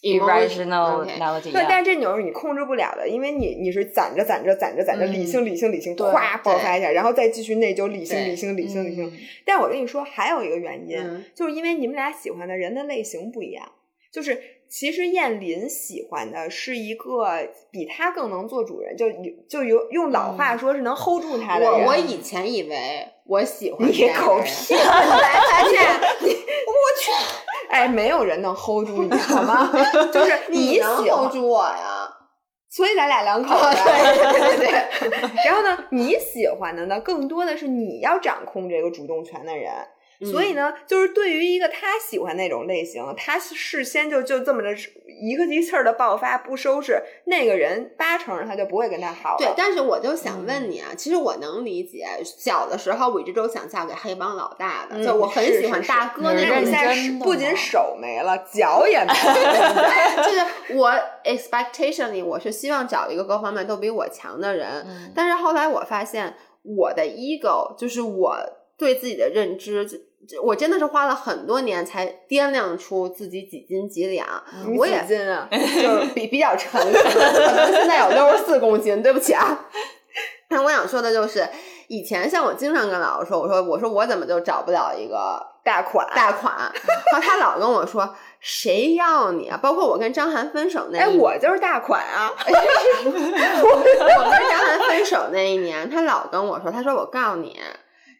irrationality。对，但是这钮是你控制不了的，因为你你是攒着攒着攒着攒着，理性理性理性，咵爆发一下，然后再继续内疚，理性理性理性理性。但我跟你说，还有一个原因，就是因为你们俩喜欢的人的类型不一样，就是。其实燕林喜欢的是一个比他更能做主人，就就有用老话说是能 hold 住他的。我我以前以为我喜欢你狗屁，后来发现你我去，哎，没有人能 hold 住你，好吗？就是你能 hold 住我呀，所以咱俩两口 子。对对对。然后呢，你喜欢的呢，更多的是你要掌控这个主动权的人。所以呢，就是对于一个他喜欢那种类型，他事先就就这么着一个一气儿的爆发不收拾，那个人八成他就不会跟他好。对，但是我就想问你啊，其实我能理解，小的时候我一直都想嫁给黑帮老大的，就我很喜欢大哥那种。现在不仅手没了，脚也没了。就是我 expectation 里，我是希望找一个各方面都比我强的人，但是后来我发现我的 ego 就是我对自己的认知。我真的是花了很多年才掂量出自己几斤几两，我也斤啊，就比比较沉，可能现在有六十四公斤，对不起啊。但我想说的就是，以前像我经常跟老师说，我说我说我怎么就找不了一个大款大款，然后他老跟我说谁要你啊？包括我跟张涵分手那哎，我就是大款啊！我跟张涵分手那一年，他老跟我说，他说我告诉你。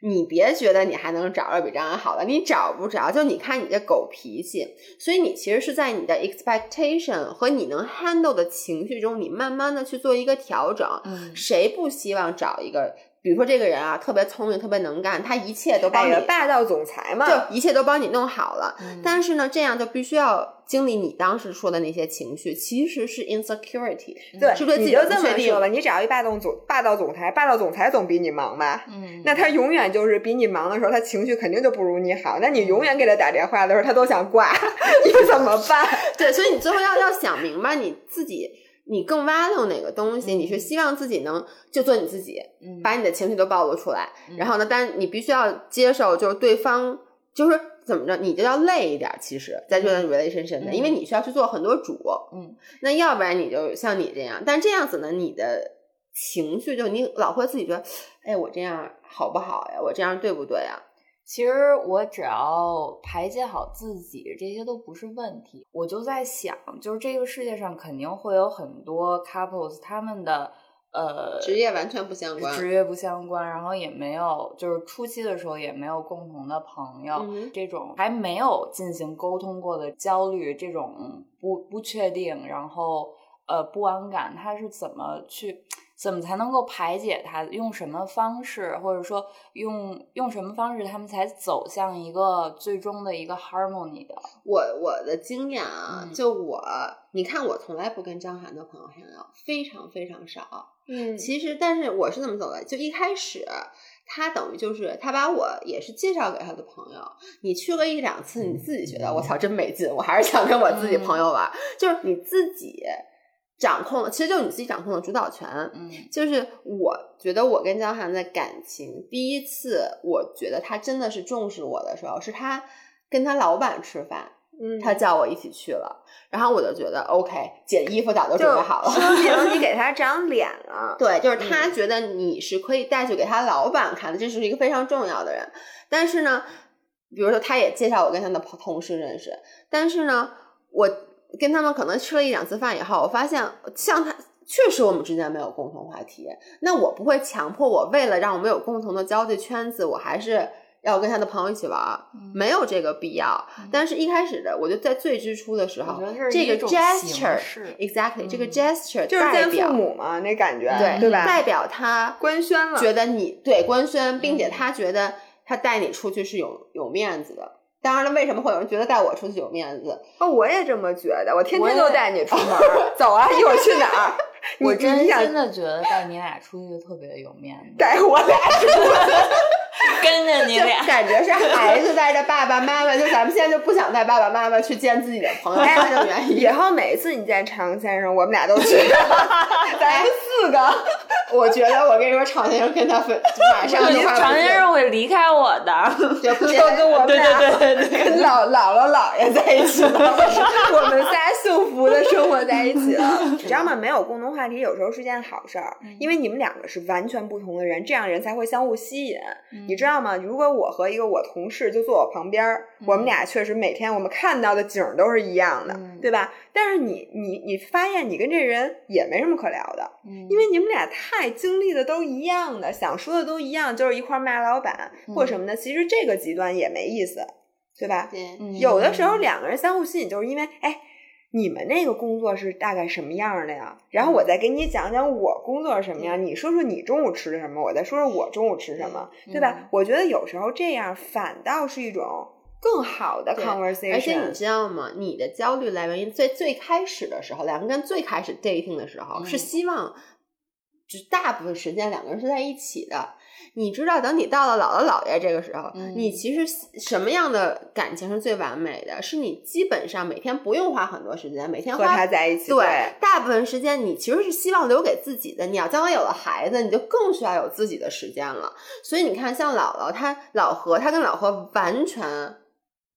你别觉得你还能找着比张涵好的，你找不着。就你看你这狗脾气，所以你其实是在你的 expectation 和你能 handle 的情绪中，你慢慢的去做一个调整。嗯谁不希望找一个，比如说这个人啊，特别聪明，特别能干，他一切都帮你哎，霸道总裁嘛，就一切都帮你弄好了。嗯但是呢，这样就必须要经历你当时说的那些情绪，其实是 insecurity，对，是对自己你就这么说吧，你找一霸道总霸道总裁，霸道总裁总比你忙吧？嗯，那他永远就是比你忙的时候，他情绪肯定就不如你好。那你永远给他打电话的时候，他都想挂，你怎么办？对，所以你最后要要想明白你自己，你更 value 哪个东西，你是希望自己能就做你自己，嗯。把你的情绪都暴露出来，嗯。然后呢，但你必须要接受，就是对方就是怎么着，你就要累一点儿。其实，在这段 relationship 的，因为你需要去做很多主，嗯，那要不然你就像你这样，但这样子呢，你的情绪就你老会自己觉得，哎，我这样好不好呀？我这样对不对呀？其实我只要排解好自己，这些都不是问题。我就在想，就是这个世界上肯定会有很多 couples，他们的呃职业完全不相关。职业不相关，然后也没有，就是初期的时候也没有共同的朋友，嗯这种还没有进行沟通过的焦虑，这种不不确定，然后呃不安感，他是怎么去？怎么才能够排解它？用什么方式，或者说用用什么方式，他们才走向一个最终的一个 harmony 的？我我的经验啊，嗯就我，你看我从来不跟张涵的朋友 hang out，非常非常少。嗯其实，但是我是怎么走的？就一开始，他等于就是他把我也是介绍给他的朋友。你去个一两次，你自己觉得我操真没劲，我还是想跟我自己朋友玩。就是你自己掌控了，其实就是你自己掌控了主导权。嗯就是我觉得我跟江涵的感情，第一次我觉得他真的是重视我的时候，是他跟他老板吃饭，嗯他叫我一起去了，然后我就觉得 OK，姐衣服早就就准备好了。说明 你给他长脸了。对，就是他觉得你是可以带去给他老板看的，这是一个非常重要的人。但是呢，比如说他也介绍我跟他的同事认识，但是呢，我跟他们可能吃了一两次饭以后，我发现像他。确实，我们之间没有共同话题。那我不会强迫我，为了让我们有共同的交际圈子，我还是要跟他的朋友一起玩没有这个必要。但是，一开始的，我就在最之初的时候这，个 gesture 式 exactly 这个嗯 gesture 就是见父母嘛，那感觉，对对吧？代表他官宣了，觉得你对官宣，并且嗯他觉得他带你出去是有有面子的。当然了，为什么会有人觉得带我出去有面子？哦，我也这么觉得，我天天都带你出门儿，走啊，一会儿去哪儿？我你你想真心的觉得带你俩出去特别有面子，带我俩出去？跟着你俩。感觉是孩子带着爸爸妈妈，就咱们现在就不想带爸爸妈妈去见自己的朋友。以后每次你见常先生，我们俩都去，咱们四个。我觉得我跟你说，常先生跟他分马上就常先生会离开我的，跟我们对俩对对对对，跟姥姥姥姥爷在一起，我们仨幸福的生活在一起了。你知道吗？没有共同话题有时候是件好事儿，因为你们两个是完全不同的人，这样人才会相互吸引。你知道吗？如果我和一个我同事就坐我旁边儿，我们俩确实每天我们看到的景都是一样的，对吧？但是你你你发现你跟这人也没什么可聊的，因为你们俩太经历的都一样的，想说的都一样，就是一块儿骂老板或什么的。其实这个极端也没意思，对吧？有的时候两个人相互吸引，就是因为哎。你们那个工作是大概什么样的呀？然后我再给你讲讲我工作是什么样，你说说你中午吃的什么，我再说说我中午吃什么，对吧？嗯我觉得有时候这样反倒是一种更好的 conversation。而且你知道吗？你的焦虑来源于最最开始的时候，两个人最开始 dating 的时候，嗯是希望，就是大部分时间两个人是在一起的。你知道，等你到了姥姥姥爷这个时候，嗯你其实什么样的感情是最完美的？是你基本上每天不用花很多时间，每天和花他在一起，对，大部分时间你其实是希望留给自己的。你要将来有了孩子，你就更需要有自己的时间了。所以你看，像姥姥她老何，她跟老何完全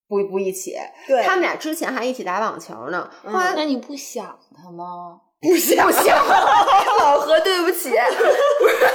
不不一起。对，他们俩之前还一起打网球呢，嗯后来那你不想他吗？不想不 想，老何，对不起，不是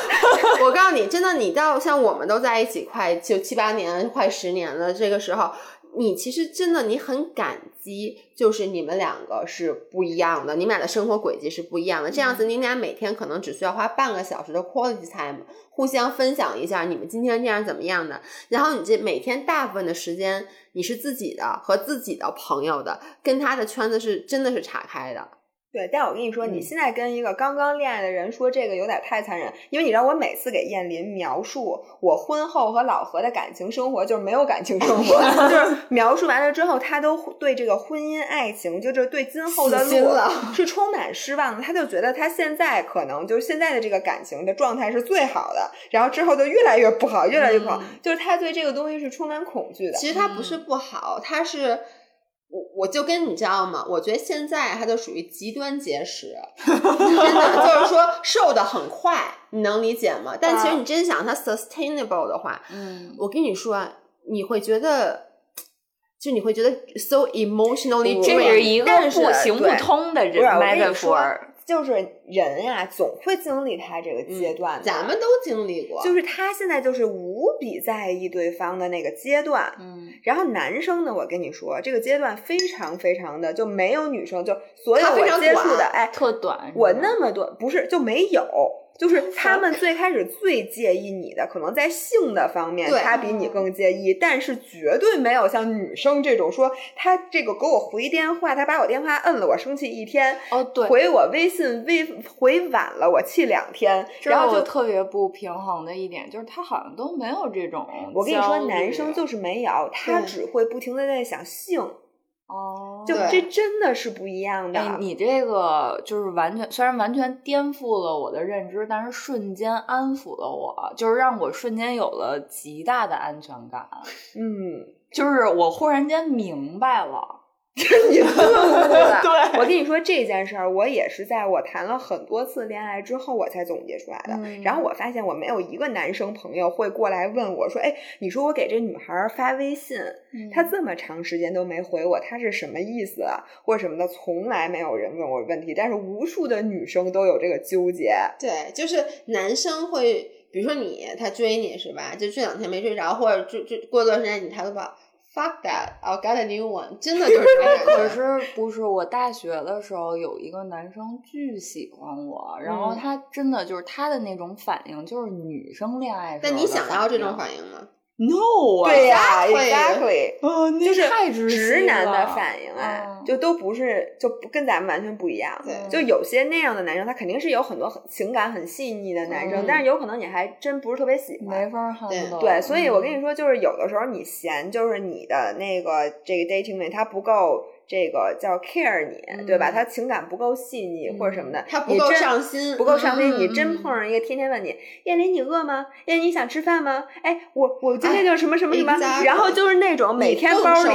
我告诉你，真的，你到像我们都在一起快就七八年、快十年了，这个时候，你其实真的你很感激，就是你们两个是不一样的，你们俩的生活轨迹是不一样的。这样子，你俩每天可能只需要花半个小时的 quality time，互相分享一下你们今天这样怎么样的。然后你这每天大部分的时间，你是自己的和自己的朋友的，跟他的圈子是真的是岔开的。对，但我跟你说，你嗯现在跟一个刚刚恋爱的人说这个有点太残忍，因为你知道，我每次给燕林描述我婚后和老何的感情生活，就是没有感情生活，就是描述完了之后，他都对这个婚姻爱情，就是对今后的路 是充满失望的。他就觉得他现在可能就是现在的这个感情的状态是最好的，然后之后就越来越不好，越来越不好，就是他对这个东西是充满恐惧的。其实他不是不好，他是我我就跟你知道吗？我觉得现在它就属于极端节食，真的就是说瘦的很快，你能理解吗？但其实你真想它 sustainable 的话，嗯，我跟你说，啊，你会觉得。就你会觉得 so emotionally 这 drained 是一个但是不行不通的不是，我跟你说 metaphor。，就是人呀、总会经历他这个阶段的、咱们都经历过，就是他现在就是无比在意对方的那个阶段，嗯，然后男生呢，我跟你说，这个阶段非常非常的就没有女生，就所有接触的，短哎，特短。我那么多不是就没有。就是他们最开始最介意你的，可能在性的方面，他比你更介意，但是绝对没有像女生这种说他这个给我回电话，他把我电话摁了，我生气一天，哦，对，回我微信微回晚了，我气两天，然后就特别不平衡的一点，就是他好像都没有这种。我跟你说，男生就是没有，他只会不停的在想性，哦，就这真的是不一样的。哎，你这个就是完全，虽然完全颠覆了我的认知，但是瞬间安抚了我，就是让我瞬间有了极大的安全感。嗯，就是我忽然间明白了，你顿悟了。对 我跟你说这件事儿，我也是在我谈了很多次恋爱之后，我才总结出来的。嗯然后我发现我没有一个男生朋友会过来问我说：“哎，你说我给这女孩儿发微信，嗯她这么长时间都没回我，她是什么意思啊？或者什么的，从来没有人问我问题，但是无数的女生都有这个纠结。对，就是男生会，比如说你，他追你是吧？就这两天没追着，或者追追过段时间你抬头发，fuck that，I got a new one，真的就是这样。可是不是我大学的时候有一个男生巨喜欢我，然后嗯他真的就是他的那种反应，就是女生恋爱但你想要这种反应吗？？No 啊，对呀 Exactly 啊，就是太直男的反应啊，嗯就都不是，就不跟咱们完全不一样。对就有些那样的男生，他肯定是有很多很情感很细腻的男生，嗯但是有可能你还真不是特别喜欢。没法对 handle。对，所以我跟你说，就是有的时候你嫌就是你的那个这个 dating 他不够这个叫 care 你，对吧？嗯他情感不够细腻、或者什么的，他不够你真上心不够上心。嗯你真嗯碰上一个天天问你，燕琳你饿吗？燕琳你想吃饭吗？哎，我我今天就什么什么什么然后就是那种每天包里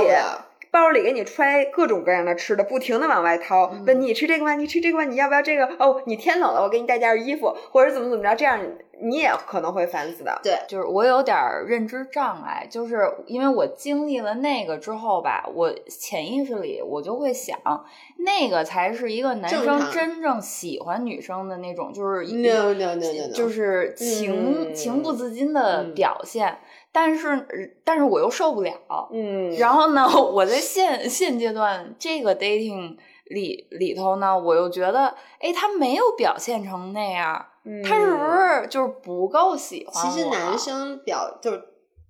包里给你揣各种各样的吃的，不停的往外掏，嗯问你吃这个吗？你吃这个吗？你要不要这个？哦，你天冷了，我给你带件衣服，或者怎么怎么着，这样你也可能会烦死的。对，就是我有点儿认知障碍，就是因为我经历了那个之后吧，我潜意识里我就会想，那个才是一个男生真正喜欢女生的那种，就是一 No no no no no，就是情、嗯情不自禁的嗯表现，但是但是我又受不了。嗯，然后呢，我在现现阶段这个 dating 里里头呢，我又觉得，哎，他没有表现成那样，他是不是就是不够喜欢我？其实男生表就是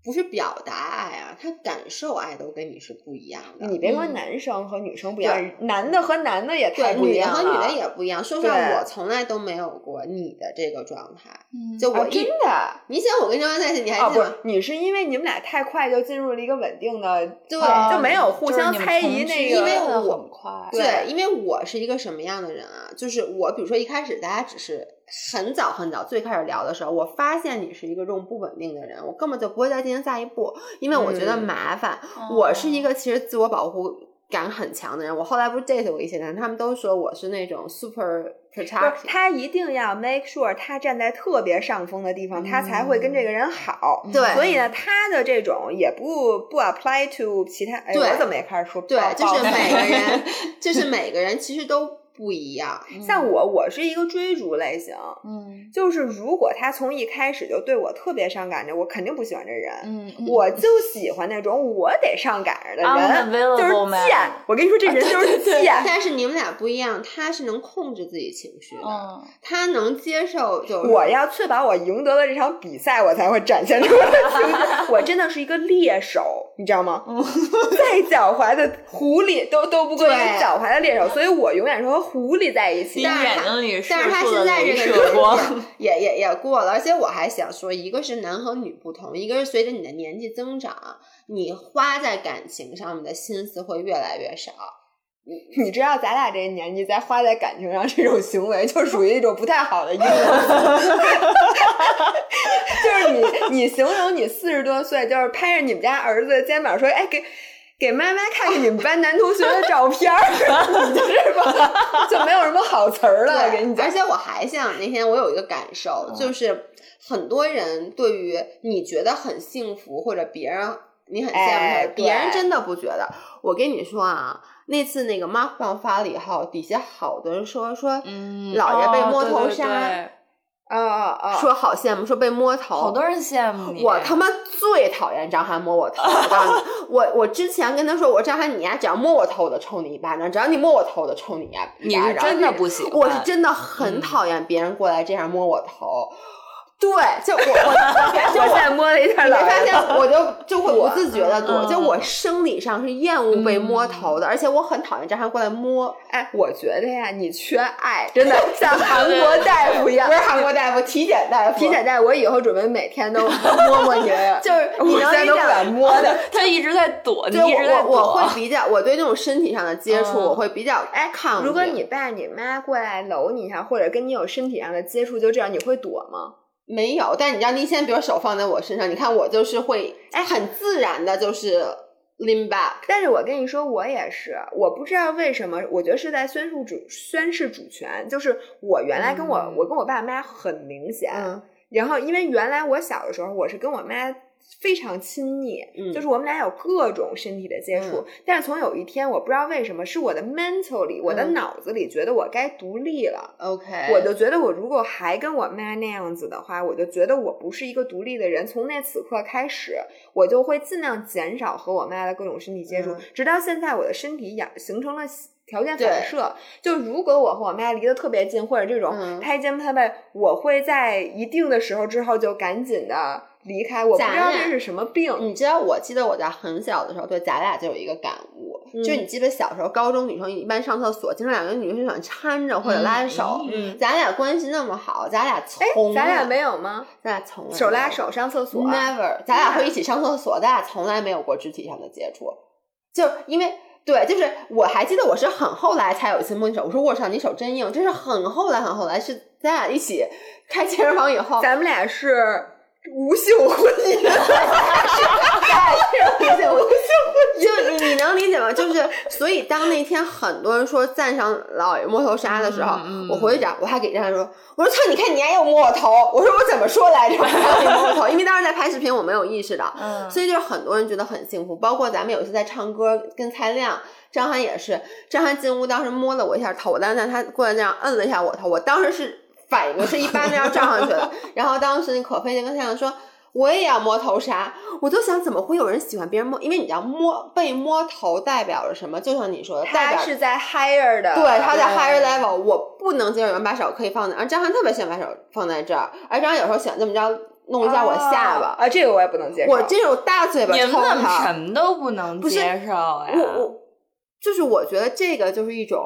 不是表达爱啊，他感受爱都跟你是不一样的。你别说嗯男生和女生不一样，男的和男的也太对，不一女的样。和女的也不一样。说实话，我从来都没有过你的这个状态。就我一，真的。你想我跟张在一起，你还哦，记得你是因为你们俩太快就进入了一个稳定的，对啊就没有互相猜疑那个。因为我很快，对，因为我是一个什么样的人啊？就是我，比如说一开始大家只是很早很早最开始聊的时候，我发现你是一个这种不稳定的人，我根本就不会再进行下一步，因为我觉得嗯麻烦。哦我是一个其实自我保护感很强的人。我后来不是 date 过一些人，他们都说我是那种 super 不是 protective。他一定要 make sure 他站在特别上风的地方，他才会跟这个人好。嗯对所以呢，他的这种也不不 apply to 其他。哎，对我怎么也开始说对抱，就是每个人，就是每个人其实都不一样。像我，我是一个追逐类型，嗯就是如果他从一开始就对我特别上赶着，我肯定不喜欢这人。嗯，我就喜欢那种我得上赶人就是贱。我跟你说，这人就是贱。但是你们俩不一样，他是能控制自己情绪的，嗯，他能接受就是我要确保我赢得了这场比赛，我才会展现出我的情绪。我真的是一个猎手，你知道吗？再狡猾的狐狸都都不过一个对狡猾的猎手，所以我永远是和狐狸在一起。你眼睛里但是他现在这个射光。也也也过了，而且我还想说，一个是男和女不同，一个是随着你的年纪增长，你花在感情上面的心思会越来越少。你 你知道，咱俩这个年纪在花在感情上这种行为，就属于一种不太好的因素。就是你，你形容你四十多岁，就是拍着你们家儿子的肩膀说：“哎，给给妈妈看看你们班男同学的照片儿。”你是吧？就没有什么好词儿了。给你讲而，且我还想那天我有一个感受，就是很多人对于你觉得很幸福或者别人你很羡慕别人真的不觉得。我跟你说啊，那次那个 Mark 棒发了以后，底下好多人说说，嗯，老爷被摸哦对对头杀对啊啊！说好羡慕，说被摸头，好多人羡慕你。我他妈最讨厌张翰摸我头！我 我我之前跟他说，我说张翰，你呀，只要摸我头，我就抽你一巴掌；只要你摸我头，我就抽你一巴你是。真的不喜欢，我是真的很嗯讨厌别人过来这样摸我头。对，就我我就我我现在摸了一下你没发现，我就就会不自觉的躲，嗯就我生理上是厌恶被摸头的，而且我很讨厌张涵过来摸。哎，我觉得呀，你缺爱，真的 像韩国大夫一样不。是韩国大夫，体检大夫，体检大夫我以后准备每天都摸摸你，就是你我能理解现在都摸的。他一直在躲，你就。我我我会比较，我对那种身体上的接触，嗯我会比较哎抗拒。如果你爸你妈过来搂你一下，或者跟你有身体上的接触，就这样，你会躲吗？没有，但你知道，你现在比如手放在我身上，你看我就是会，哎，很自然的，就是 lean back。但是我跟你说，我也是，我不知道为什么，我觉得是在宣述主宣誓主权。就是我原来跟我、嗯我跟我爸妈很明显，嗯然后因为原来我小的时候，我是跟我妈非常亲密，嗯就是我们俩有各种身体的接触。嗯但是从有一天，我不知道为什么，是我的 mentally，我的嗯脑子里觉得我该独立了。，OK，我就觉得，我如果还跟我妈那样子的话，我就觉得我不是一个独立的人。从那此刻开始，我就会尽量减少和我妈的各种身体接触，嗯直到现在，我的身体养形成了条件反射。就如果我和我妈离得特别近，或者这种嗯拍肩拍背，我会在一定的时候之后就赶紧的离开。我不知道这是什么病。你知道，我记得我在很小的时候，对咱俩就有一个感悟，嗯就你记得小时候高中女生一般上厕所，经常两个女生喜欢搀着或者拉着手。嗯咱俩关系那么好，咱俩哎从，咱俩没有吗？咱俩从来手拉手上厕所。Never，咱俩会一起上厕所，咱俩从来没有过肢体上的接触，就因为对，就是我还记得我是很后来才有一次摸你手，我说我操，你手真硬，这是很后来很后来，是咱俩一起开健身房以后，咱们俩是无性婚姻。就你你能理解吗？就是所以当那天很多人说赞赏老爷摸头杀的时候，嗯嗯我回去讲，我还给张翰说，我说操，你看你还又摸我头，我说我怎么说来着？摸 我头，因为当时在拍视频，我没有意识到，嗯所以就是很多人觉得很幸福，包括咱们有一次在唱歌跟蔡亮。张涵也是，张涵进屋当时摸了我一下头，但是他过来这样摁了一下我头，我当时是反应是一巴掌要撞上去了，然后当时那可飞就跟太阳说，我也要摸头杀，我就想怎么会有人喜欢别人摸？因为你知道摸被摸头代表着什么？就像你说的，代表他是在 higher 的，对他在 higher level，我不能接受有人把手可以放在，而张翰特别喜欢把手放在这儿，而张翰有时候喜欢这么着弄一下我下巴，哦啊，这个我也不能接受。我这种大嘴巴你们抽怎么他，什么都不能接受呀？我我就是我觉得这个就是一种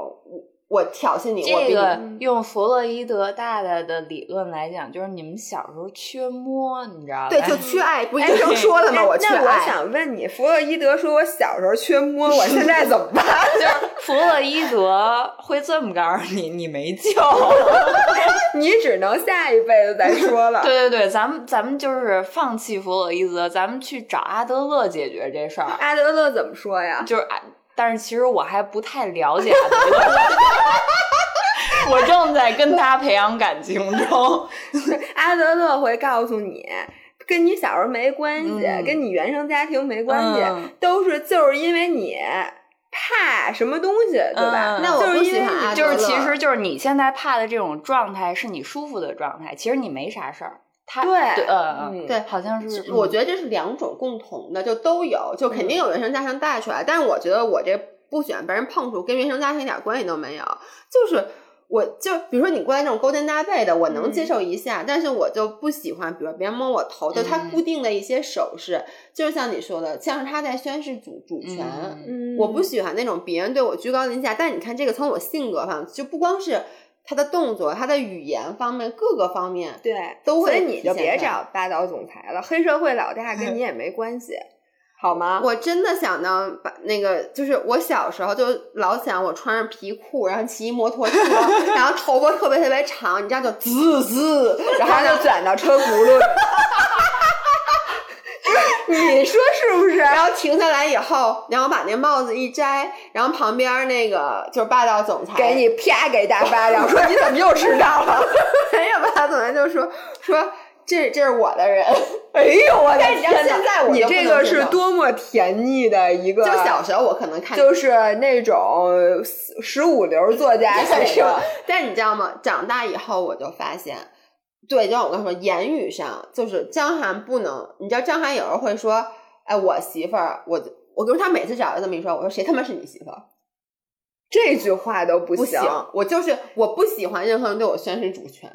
我我挑衅你，这个用弗洛伊德大大的理论来讲，就是你们小时候缺摸，你知道吧？对就缺爱，不是医生说了吗？哎我缺那我。想问你，弗洛伊德说我小时候缺摸，我现在怎么办？就是弗洛伊德会这么告诉你，你没救。你只能下一辈子再说了。对对对，咱们咱们就是放弃弗洛伊德，咱们去找阿德勒解决这事儿。阿德勒怎么说呀？就是，啊但是其实我还不太了解阿德勒，我正在跟他培养感情中。阿德勒会告诉你。跟你小时候没关系，嗯跟你原生家庭没关系，嗯都是就是因为你怕什么东西，对吧？嗯那我不就是因为喜欢就是其实就是你现在怕的这种状态是你舒服的状态，其实你没啥事儿。他对嗯对好像是，我嗯觉得这是两种共同的，就都有，就肯定嗯有原生家庭带出来。但是我觉得我这不喜欢被人碰触，跟原生家庭一点关系都没有。就是我就比如说你过来这种勾肩搭背的，我能接嗯受一下，但是我就不喜欢，比如别人摸我头，就他嗯固定的一些手势，就是像你说的，像是他在宣示主主权。嗯嗯我不喜欢那种别人对我居高临下，但你看这个从我性格上，就不光是他的动作，他的语言方面，各个方面对，都会所以你就别找霸道总裁了，黑社会老大跟你 也没关系，好吗？我真的想到把那个，就是我小时候就老想我穿上皮裤，然后骑摩托车，然后头发特别特别长，你知道就滋滋，然后就然后就转到车轱辘里。你说是不是？然后停下来以后，然后把那帽子一摘，然后旁边那个就是霸道总裁给你啪给大巴掌，说你怎么又迟到了？没有霸道总裁就说说这这是我的人，哎呦我的但你知道天哪现在我你这个是多么甜腻的一个，就小时候我可能看就是那种十五流作家写的？但你知道吗？长大以后我就发现，对，就像我刚才说，言语上就是张涵不能，你知道张涵有时候会说，哎，我媳妇儿，我我跟他每次找他这么一说，我说谁他妈是你媳妇儿？这句话都不不行。我就是我不喜欢任何人对我宣示主权。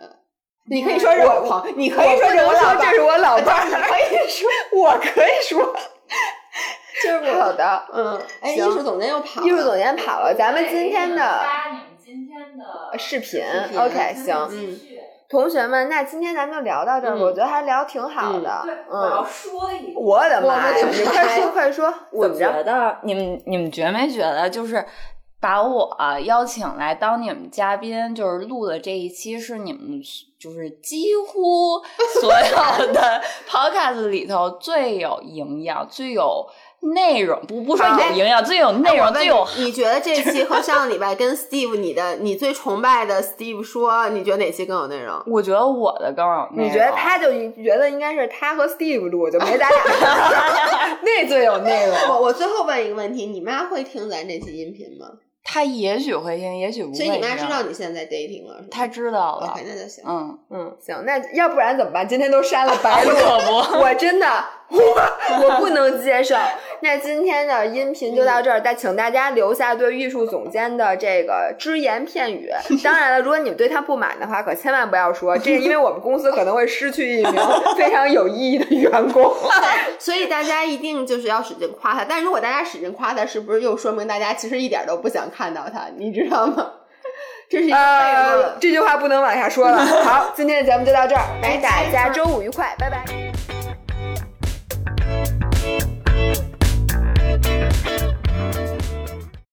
你可以说是我朋，你可以说我不能是我老 伴这是我老伴儿，你可以 说我可以说。就是我好的，嗯，哎，艺术总监又跑了，艺术总监跑了，咱们今天的发你们今天的视频，OK，行，嗯同学们，那今天咱们就聊到这儿我觉得还聊挺好的。嗯，说一个。我的妈呀！你快说快说，我？觉得你们你们觉没觉得，就是把我邀请来当你们嘉宾，就是录的这一期是你们就是几乎所有的 podcast 里头最有营养、最有内容，不不说有营养，最有内容、最有你，觉得这期和上个礼拜跟 Steve 你的你最崇拜的 Steve 说，你觉得哪期更有内容？我觉得我的更有内容。你觉得他就觉得应该是他和 Steve 录，就没咱俩，那最有内容。我我最后问一个问题，你妈会听咱这期音频吗？他也许会听，也许不会。所以你妈知道你现在在 dating 了？他知道了 OK，。那就行。嗯，嗯，行，那要不然怎么办？今天都删了白录，可不。我真的我我不能接受。那今天的音频就到这儿，再请大家留下对艺术总监的这个只言片语。当然了，如果你们对他不满的话，可千万不要说，这是因为我们公司可能会失去一名 非常有意义的员工。所以大家一定就是要使劲夸他，但如果大家使劲夸他，是不是又说明大家其实一点都不想看到他？你知道吗？这是一个。这句话不能往下说了。好，今天的节目就到这儿，祝大家周五愉快，拜拜。